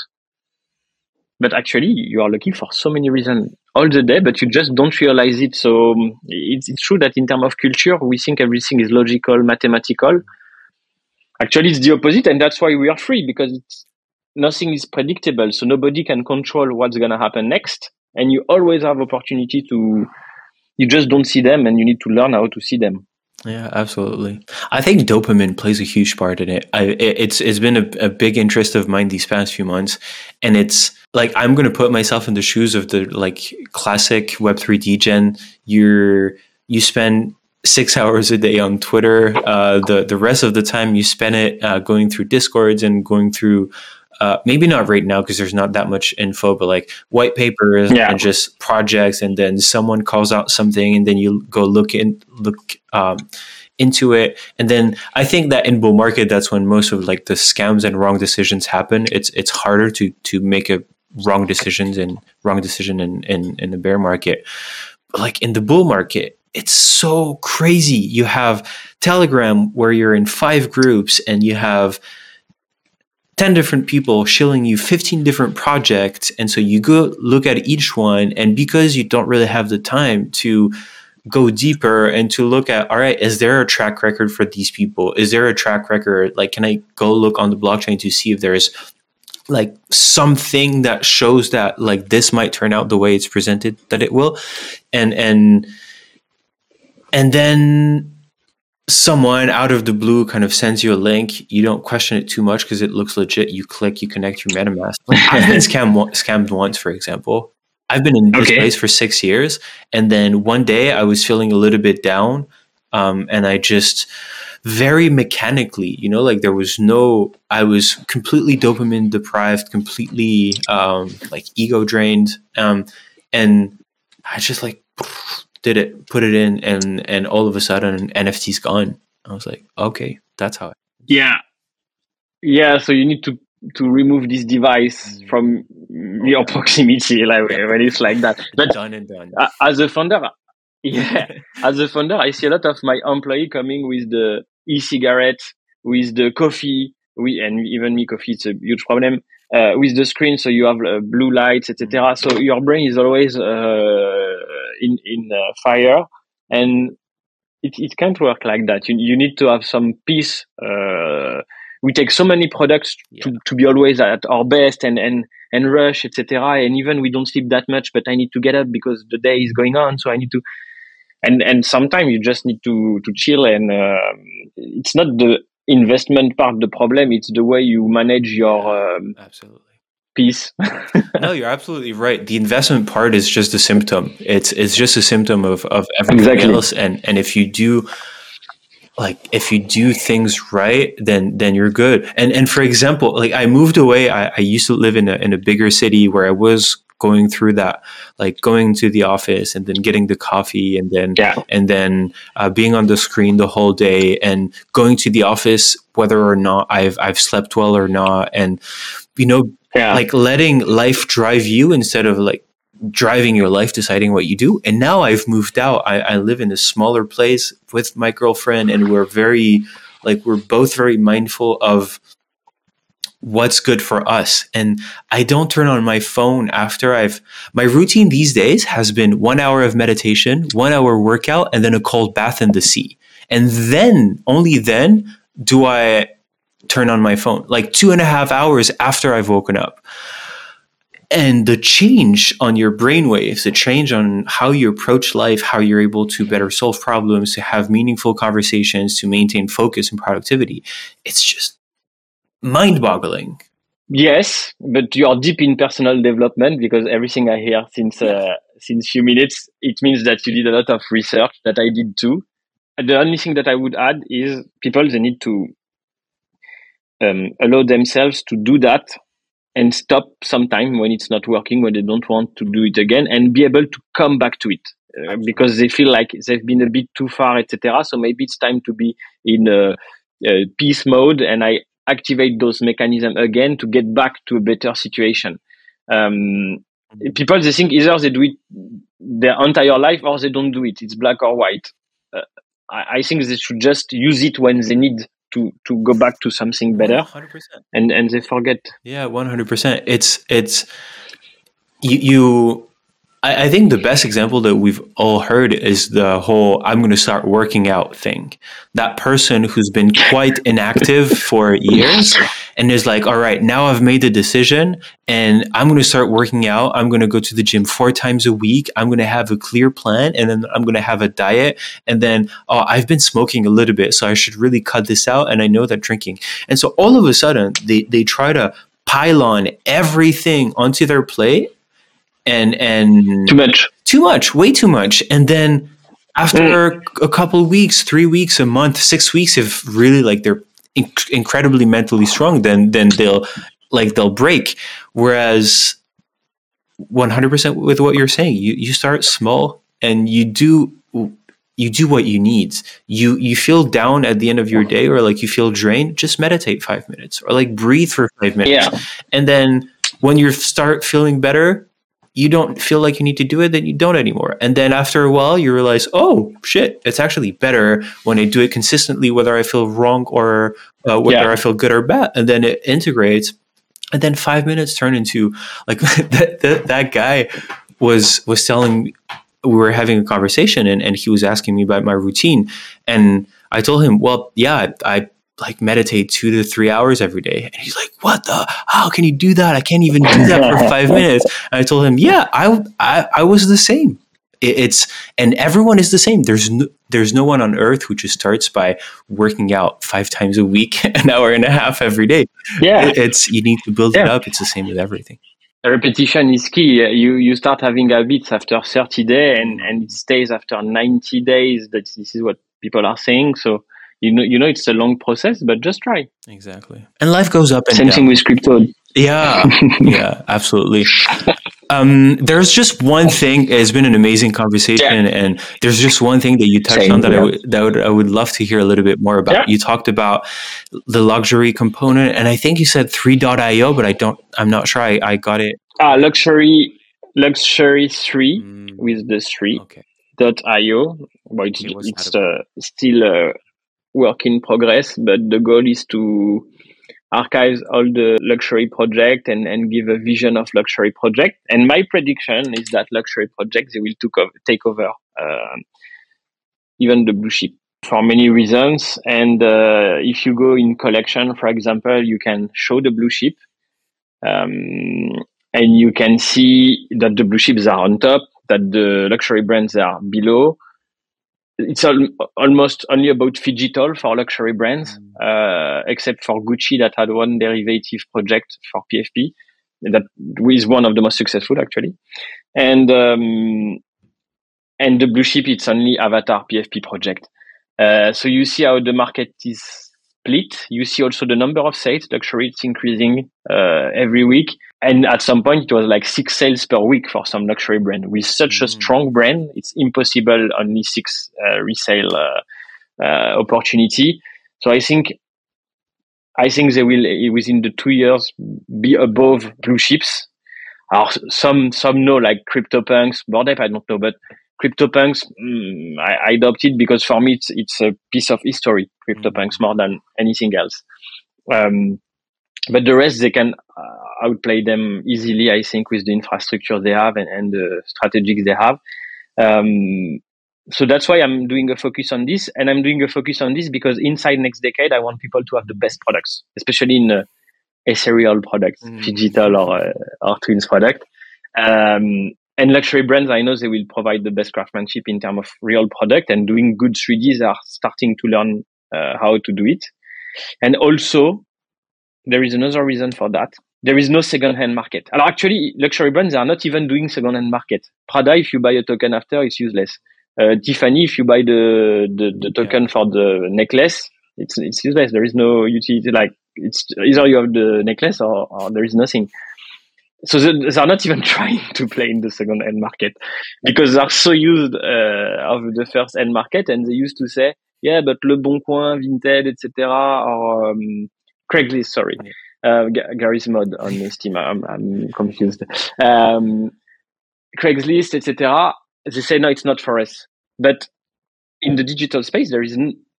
But actually, you are lucky for so many reasons all the day, but you just don't realize it. So um, it's, it's true that in terms of culture, we think everything is logical, mathematical. Actually, it's the opposite, and that's why we are free because it's nothing is predictable, so nobody can control what's going to happen next. And you always have opportunity to, you just don't see them, and you need to learn how to see them. Yeah, absolutely. I think dopamine plays a huge part in it. I, it's it's been a, a big interest of mine these past few months, and it's like I'm going to put myself in the shoes of the like classic Web three degen. You're you spend six hours a day on Twitter. Uh, the the rest of the time you spend it uh, going through discords and going through uh, maybe not right now because there's not that much info, but like white papers yeah. and just projects, and then someone calls out something, and then you go look in look um, into it, and then I think that in bull market, that's when most of like the scams and wrong decisions happen. It's it's harder to to make a wrong decisions and wrong decision in in, in the bear market, but like in the bull market, it's so crazy. You have Telegram where you're in five groups and you have 10 different people shilling you 15 different projects and so you go look at each one and because you don't really have the time to go deeper and to look at all right is there a track record for these people? Is there a track record? Like can i go look on the blockchain to see if there's like something that shows that like this might turn out the way it's presented that it will? And and and then someone out of the blue kind of sends you a link. You don't question it too much because it looks legit. You click you connect your metamask. I've been scammed, scammed once for example. I've been in this okay. place for six years, and then one day I was feeling a little bit down, um, and I just very mechanically, you know, like there was no, I was completely dopamine deprived, completely um, like ego drained, um, and I just like did it, put it in, and and all of a sudden NFT's gone. I was like, okay, that's how. It- yeah, yeah. So you need to to remove this device mm. from your proximity like when it's like that but done and done as a founder yeah as a founder i see a lot of my employee coming with the e-cigarette with the coffee we and even me coffee it's a huge problem uh, with the screen so you have uh, blue lights etc so your brain is always uh, in in uh, fire. And it, it can't work like that. You, you need to have some peace uh, we take so many products yeah. to, to be always at our best and and and rush etc and even we don't sleep that much but i need to get up because the day is going on so i need to and and sometimes you just need to to chill and uh, it's not the investment part the problem it's the way you manage your um, absolutely peace. No you're absolutely right. The investment part is just a symptom. It's it's just a symptom of of everything exactly. else. And and if you do like if you do things right then then you're good. And and for example like i moved away. I, I used to live in a, in a bigger city where i was going through that like going to the office and then getting the coffee and then yeah. and then uh, being on the screen the whole day and going to the office whether or not i've i've slept well or not. And you know yeah. like letting life drive you instead of like driving your life, deciding what you do. And now I've moved out. I, I live in a smaller place with my girlfriend, and we're very, like, we're both very mindful of what's good for us. And I don't turn on my phone after I've, my routine these days has been one hour of meditation, one hour workout, and then a cold bath in the sea. And then, only then, do I turn on my phone, like two and a half hours after I've woken up and the change on your brainwaves, the change on how you approach life, how you're able to better solve problems, to have meaningful conversations, to maintain focus and productivity, it's just mind boggling. Yes, but you are deep in personal development because everything I hear since uh, since few minutes, it means that you did a lot of research that I did too. The only thing that I would add is people they need to um, allow themselves to do that and stop sometime when it's not working, when they don't want to do it again, and be able to come back to it uh, because they feel like they've been a bit too far, etc. So maybe it's time to be in a, peace mode, and I activate those mechanisms again to get back to a better situation. Um, people they think either they do it their entire life or they don't do it. It's black or white. Uh, I, I think they should just use it when they need to to go back to something better. 100%. and and they forget. Yeah 100% it's it's you, you I, I think the best example that we've all heard is the whole I'm going to start working out thing. That person who's been quite inactive for years and is like, all right, now I've made the decision and I'm going to start working out. I'm going to go to the gym four times a week. I'm going to have a clear plan and then I'm going to have a diet. And then, oh, I've been smoking a little bit, so I should really cut this out. And I know that drinking. And so all of a sudden, they, they try to pile on everything onto their plate and and too much, too much, way too much, and then after mm. a couple of weeks, three weeks, a month, six weeks, if really like they're inc- incredibly mentally strong, then then they'll like they'll break. Whereas, one hundred percent with what you're saying, you you start small and you do you do what you need. You you feel down at the end of your day or like you feel drained, just meditate five minutes or like breathe for five minutes. Yeah. And then when you start feeling better, you don't feel like you need to do it, then you don't anymore. And then after a while, you realize, oh shit, it's actually better when I do it consistently, whether I feel wrong or uh, whether yeah. I feel good or bad. And then it integrates. And then five minutes turn into like that, that, that guy was was telling we were having a conversation and, and he was asking me about my routine and I told him, well, yeah, I like meditate two to three hours every day. And he's like, what the, how can you do that? I can't even do that for five minutes. And I told him, yeah, I, I, I was the same. It, it's, and everyone is the same. There's no, there's no one on earth who just starts by working out five times a week, an hour and a half every day. Yeah. It, it's, you need to build yeah. it up. It's the same with everything. Repetition is key. You you start having habits after 30 days, and, and it stays after 90 days. That this is what people are saying. So you know you know it's a long process but just try exactly and life goes up and same down. thing with crypto yeah yeah absolutely um, there's just one thing it's been an amazing conversation yeah. and there's just one thing that you touched same, on that yeah. I would that would I would love to hear a little bit more about yeah. you talked about the luxury component and I think you said 3.io but I don't I'm not sure I, I got it ah luxury luxury 3 mm. with the 3 okay dot io well, it's, it's uh, still uh, work in progress, but the goal is to archive all the luxury project and, and give a vision of luxury project. And my prediction is that luxury projects they will took over, take over uh, even the blue chip for many reasons. And uh, if you go in collection, for example, you can show the blue chip. Um, and you can see that the blue chips are on top, that the luxury brands are below, it's al- almost only about digital for luxury brands, mm. uh, except for Gucci that had one derivative project for PFP that is one of the most successful actually, and um, and the blue chip it's only Avatar PFP project. Uh, so you see how the market is split. You see also the number of sales. Luxury it's increasing uh, every week, and at some point it was like six sales per week for some luxury brand. With such mm-hmm. a strong brand, it's impossible only six uh, resale uh, uh, opportunity. So I think. I think they will within the two years be above blue chips. some some know like CryptoPunks, Bored Ape I don't know, but CryptoPunks, mm, I, I adopted because for me it's it's a piece of history. CryptoPunks more than anything else. Um, but the rest they can uh, outplay them easily. I think with the infrastructure they have and, and the strategies they have. Um, so that's why I'm doing a focus on this, and I'm doing a focus on this because inside NextDecade I want people to have the best products, especially in uh, ethereal products, mm. digital or uh, or twins product. Um, and luxury brands, I know they will provide the best craftsmanship in terms of real product and doing good 3Ds are starting to learn uh, how to do it. And also, there is another reason for that. There is no second-hand market. Actually, luxury brands are not even doing second-hand market. Prada, if you buy a token after, it's useless. Uh, Tiffany, if you buy the, the, the token for the necklace, it's, it's useless. There is no utility. Like, it's either you have the necklace or, or there is nothing so they're not even trying to play in the second hand market because they're so used uh, of the first hand market and they used to say yeah but le bon coin Vinted etc or um, craigslist sorry uh, Garry's Mod on steam i'm, I'm confused um, craigslist etc they say no it's not for us but in the digital space there is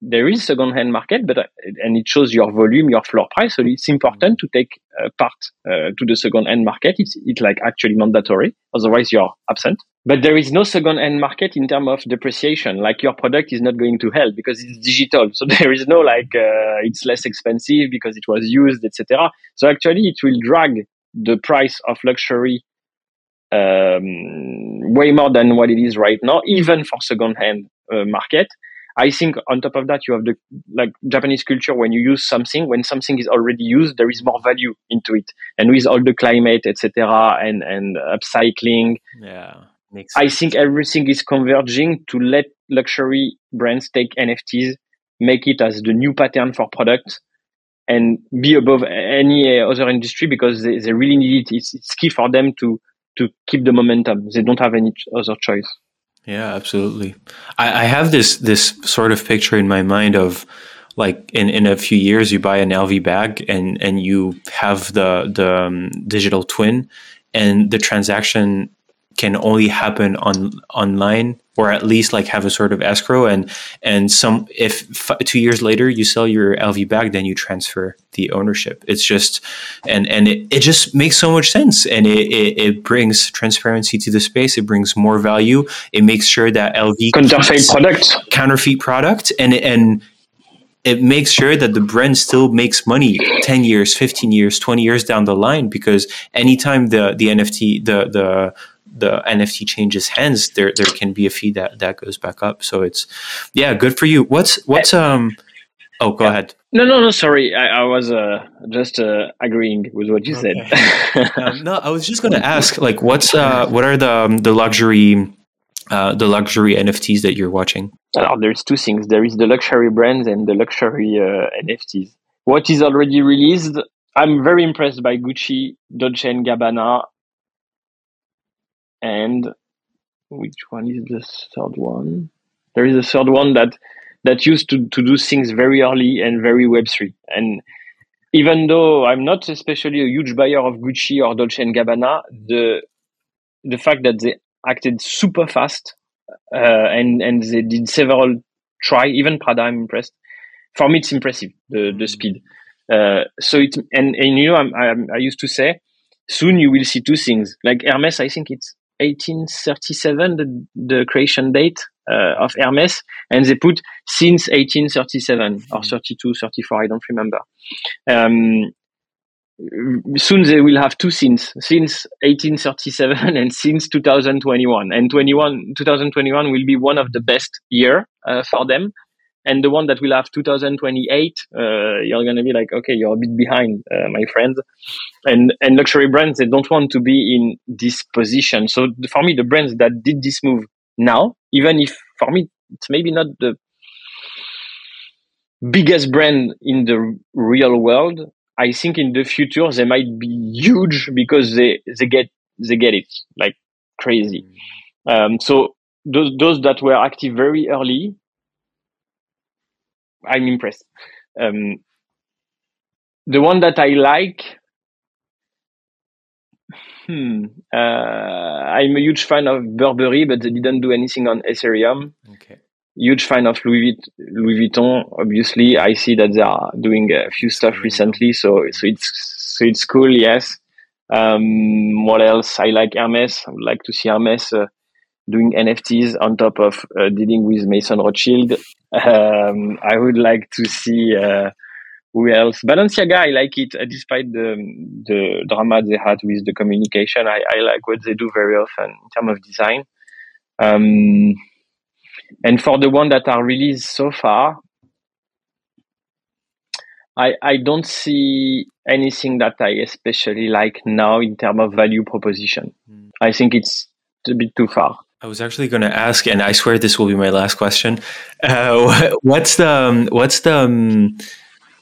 there is second hand market, but uh, and it shows your volume, your floor price. So it's important to take uh, part uh, to the second hand market. It's it's like actually mandatory. Otherwise, you're absent. But there is no second hand market in terms of depreciation. Like your product is not going to hell because it's digital. So there is no like uh, it's less expensive because it was used, etc. So actually, it will drag the price of luxury um, way more than what it is right now, even for second hand uh, market. I think on top of that, you have the like Japanese culture when you use something, when something is already used, there is more value into it. And with all the climate, etc., and and upcycling, yeah, I think everything is converging to let luxury brands take NFTs, make it as the new pattern for products, and be above any other industry because they, they really need it. It's, it's key for them to to keep the momentum. They don't have any other choice. Yeah, absolutely. I, I have this this sort of picture in my mind of like in, in a few years you buy an LV bag and and you have the the um, digital twin and the transaction can only happen on online or at least like have a sort of escrow. And and some if f- two years later you sell your lv back then you transfer the ownership. It's just and and it, it just makes so much sense. And it, it, it brings transparency to the space. It brings more value. It makes sure that lv counterfeit product counterfeit product. And and it makes sure that the brand still makes money 10 years 15 years 20 years down the line. Because anytime the the nft the the the NFT changes hands, there there can be a fee that that goes back up. So it's yeah, good for you. What's what's um oh go yeah. ahead. No, no, no. Sorry, I, I was uh, just uh, agreeing with what you okay. said. um, no, I was just going to ask, like, what's uh, what are the um, the luxury uh, the luxury NFTs that you're watching? Uh, there's two things. There is the luxury brands and the luxury uh, NFTs. What is already released, I'm very impressed by Gucci, Dolce and Gabbana, and which one is the third one? There is a third one that that used to, to do things very early and very Web3. And even though I'm not especially a huge buyer of Gucci or Dolce and Gabbana, the the fact that they acted super fast uh, and and they did several try even Prada I'm impressed. For me, it's impressive the the speed. Uh, so it and and you know I'm, I'm, I used to say soon you will see two things like Hermes. I think it's 1837 the, the creation date uh, of Hermes, and they put since 1837 or 32, 34. I don't remember. Um, soon they will have two since since 1837 and since 2021 and 21 2021 will be one of the best year uh, for them and the one that will have 2028 uh, you're going to be like okay you're a bit behind uh, my friend and and luxury brands they don't want to be in this position. So for me the brands that did this move now even if for me it's maybe not the biggest brand in the real world I think in the future they might be huge because they they get they get it like crazy. Um, so those those that were active very early, I'm impressed. Um, the one that I like, hmm, uh, I'm a huge fan of Burberry, but they didn't do anything on Ethereum. Okay huge fan of Louis, Louis Vuitton. Obviously, I see that they are doing a few stuff recently, so so it's so it's cool. Yes. Um, what else? I like Hermes. I would like to see Hermes uh, doing NFTs on top of uh, dealing with Mason Rothschild. Um, I would like to see uh, who else? Balenciaga. I like it, uh, despite the the drama they had with the communication. I, I like what they do very often in terms of design. Um, and for the one that are released so far, I, I don't see anything that I especially like now in terms of value proposition. Mm. I think it's a bit too far. I was actually going to ask, and I swear this will be my last question. Uh, what's the um, what's the um,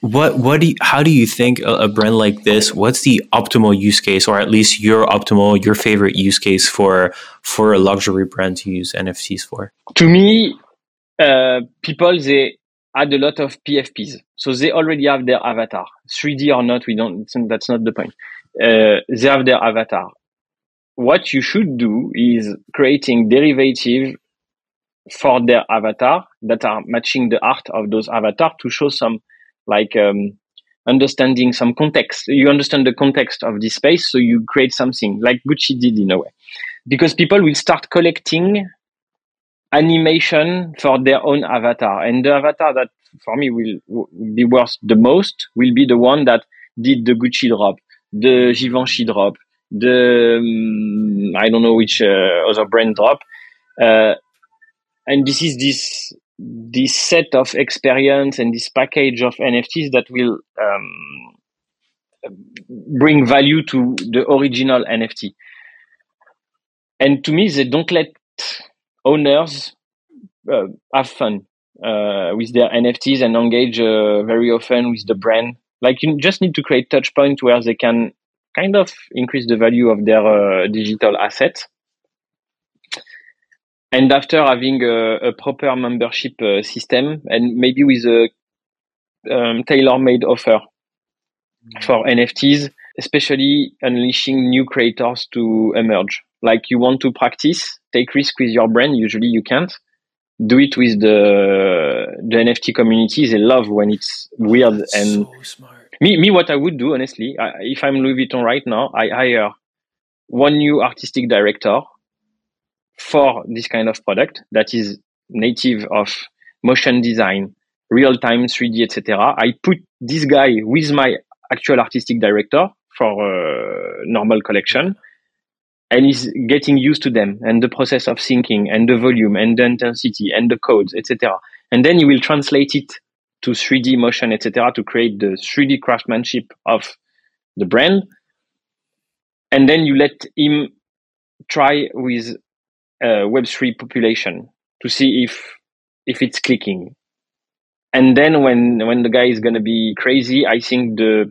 what what do you, how do you think a, brand like this? What's the optimal use case, or at least your optimal, your favorite use case for for a luxury brand to use NFTs for? To me, uh, people they add a lot of PFPs, so they already have their avatar, 3D or not. We don't. That's not the point. Uh, they have their avatar. What you should do is creating derivative for their avatar that are matching the art of those avatar to show some like um, understanding some context. You understand the context of this space, so you create something like Gucci did in a way. Because people will start collecting animation for their own avatar, and the avatar that for me will, will be worth the most will be the one that did the Gucci drop, the Givenchy drop, the um, I don't know which uh, other brand drop, uh, and this is this this set of experience and this package of NFTs that will um, bring value to the original NFT. And to me, they don't let owners uh, have fun uh, with their NFTs and engage uh, very often with the brand. Like you just need to create touch points where they can kind of increase the value of their uh, digital asset and after having a, a proper membership uh, system and maybe with a um, tailor-made offer mm-hmm. for NFTs especially unleashing new creators to emerge. Like you want to practice, take risk with your brand. Usually you can't do it with the the NFT community. They love when it's weird That's and so me. Me, what I would do honestly, I, if I'm Louis Vuitton right now, I hire one new artistic director for this kind of product that is native of motion design, real time 3D, etc. I put this guy with my actual artistic director for a normal collection and he's getting used to them and the process of syncing and the volume and the intensity and the codes, etc. And then you will translate it to 3D motion, etc., to create the 3D craftsmanship of the brand. And then you let him try with a Web3 population to see if if it's clicking. And then when when the guy is gonna be crazy, I think the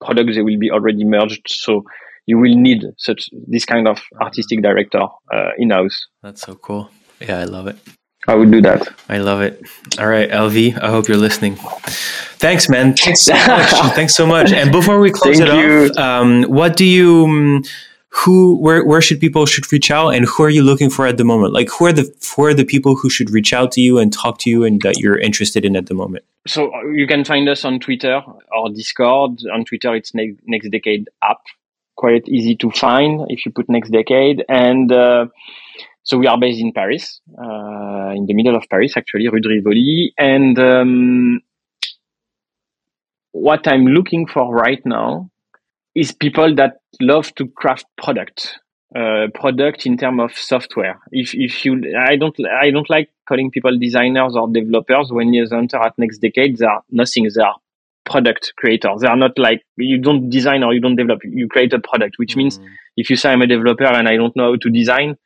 products they will be already merged. So you will need such this kind of artistic director uh, in house. That's so cool. Yeah, I love it. I would do that. I love it. All right, LV, I hope you're listening. Thanks, man. Thanks so much. Thanks so much. And before we close Thank it you. off, um, what do you, um, who, where, where should people should reach out, and who are you looking for at the moment? Like, who are the who are the people who should reach out to you and talk to you, and that you're interested in at the moment? So uh, you can find us on Twitter or Discord. On Twitter, it's NextDecade App quite easy to find if you put NextDecade. And uh, so we are based in Paris, uh, in the middle of Paris, actually, Rue de Rivoli. And um, what I'm looking for right now is people that love to craft product. Uh, product in terms of software. If if you, I don't, I don't like calling people designers or developers. When you enter at NextDecade, they are nothing. They are product creators. They are not like you don't design or you don't develop. You create a product, which mm-hmm. means mm. if you say I'm a developer and I don't know how to design,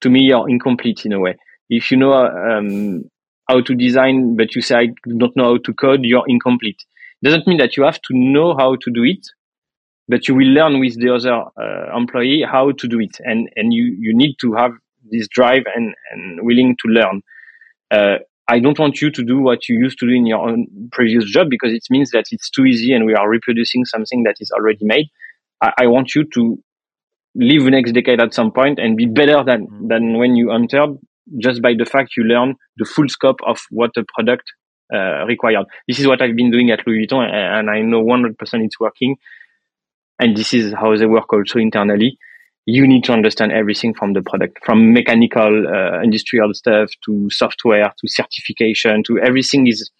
to me you're incomplete in a way. If you know um, how to design but you say I don't know how to code, you're incomplete. Doesn't mean that you have to know how to do it, but you will learn with the other uh, employee how to do it, and and you you need to have this drive and and willing to learn. Uh, I don't want you to do what you used to do in your own previous job because it means that it's too easy and we are reproducing something that is already made. I, I want you to live the next decade at some point and be better than, mm-hmm. than when you entered just by the fact you learn the full scope of what a product uh, required. This is what I've been doing at Louis Vuitton and I know 100% it's working. And this is how they work also internally you need to understand everything from the product, from mechanical, uh, industrial stuff to software to certification to everything is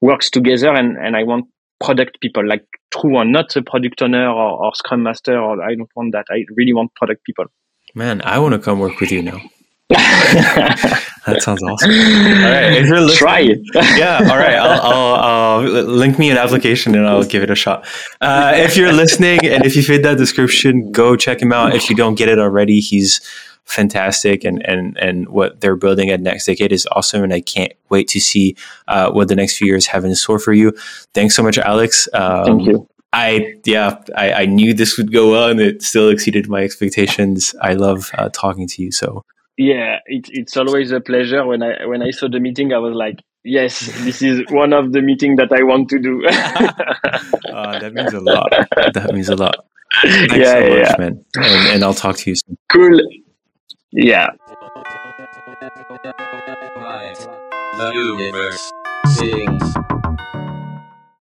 works together. And, and I want product people like true or not a product owner or, or scrum master. Or I don't want that. I really want product people. Man, I want to come work with you now. that sounds awesome. All right, if you're listening, try it. yeah, all right. I'll, I'll, I'll, link me an application and I'll give it a shot. Uh, if you're listening and if you fit that description, go check him out. If you don't get it already, he's fantastic and and and what they're building at NextDecade is awesome and i can't wait to see uh, what the next few years have in store for you thanks so much alex um, thank you I yeah, I, I, knew this would go well, and it still exceeded my expectations. I love uh, talking to you. So yeah, it, it's always a pleasure. When I when I saw the meeting, I was like, yes, this is one of the meeting that I want to do. uh, that means a lot. That means a lot. Thanks yeah, so yeah, much, yeah. man. And, and I'll talk to you soon. Cool. Yeah. The universe sings.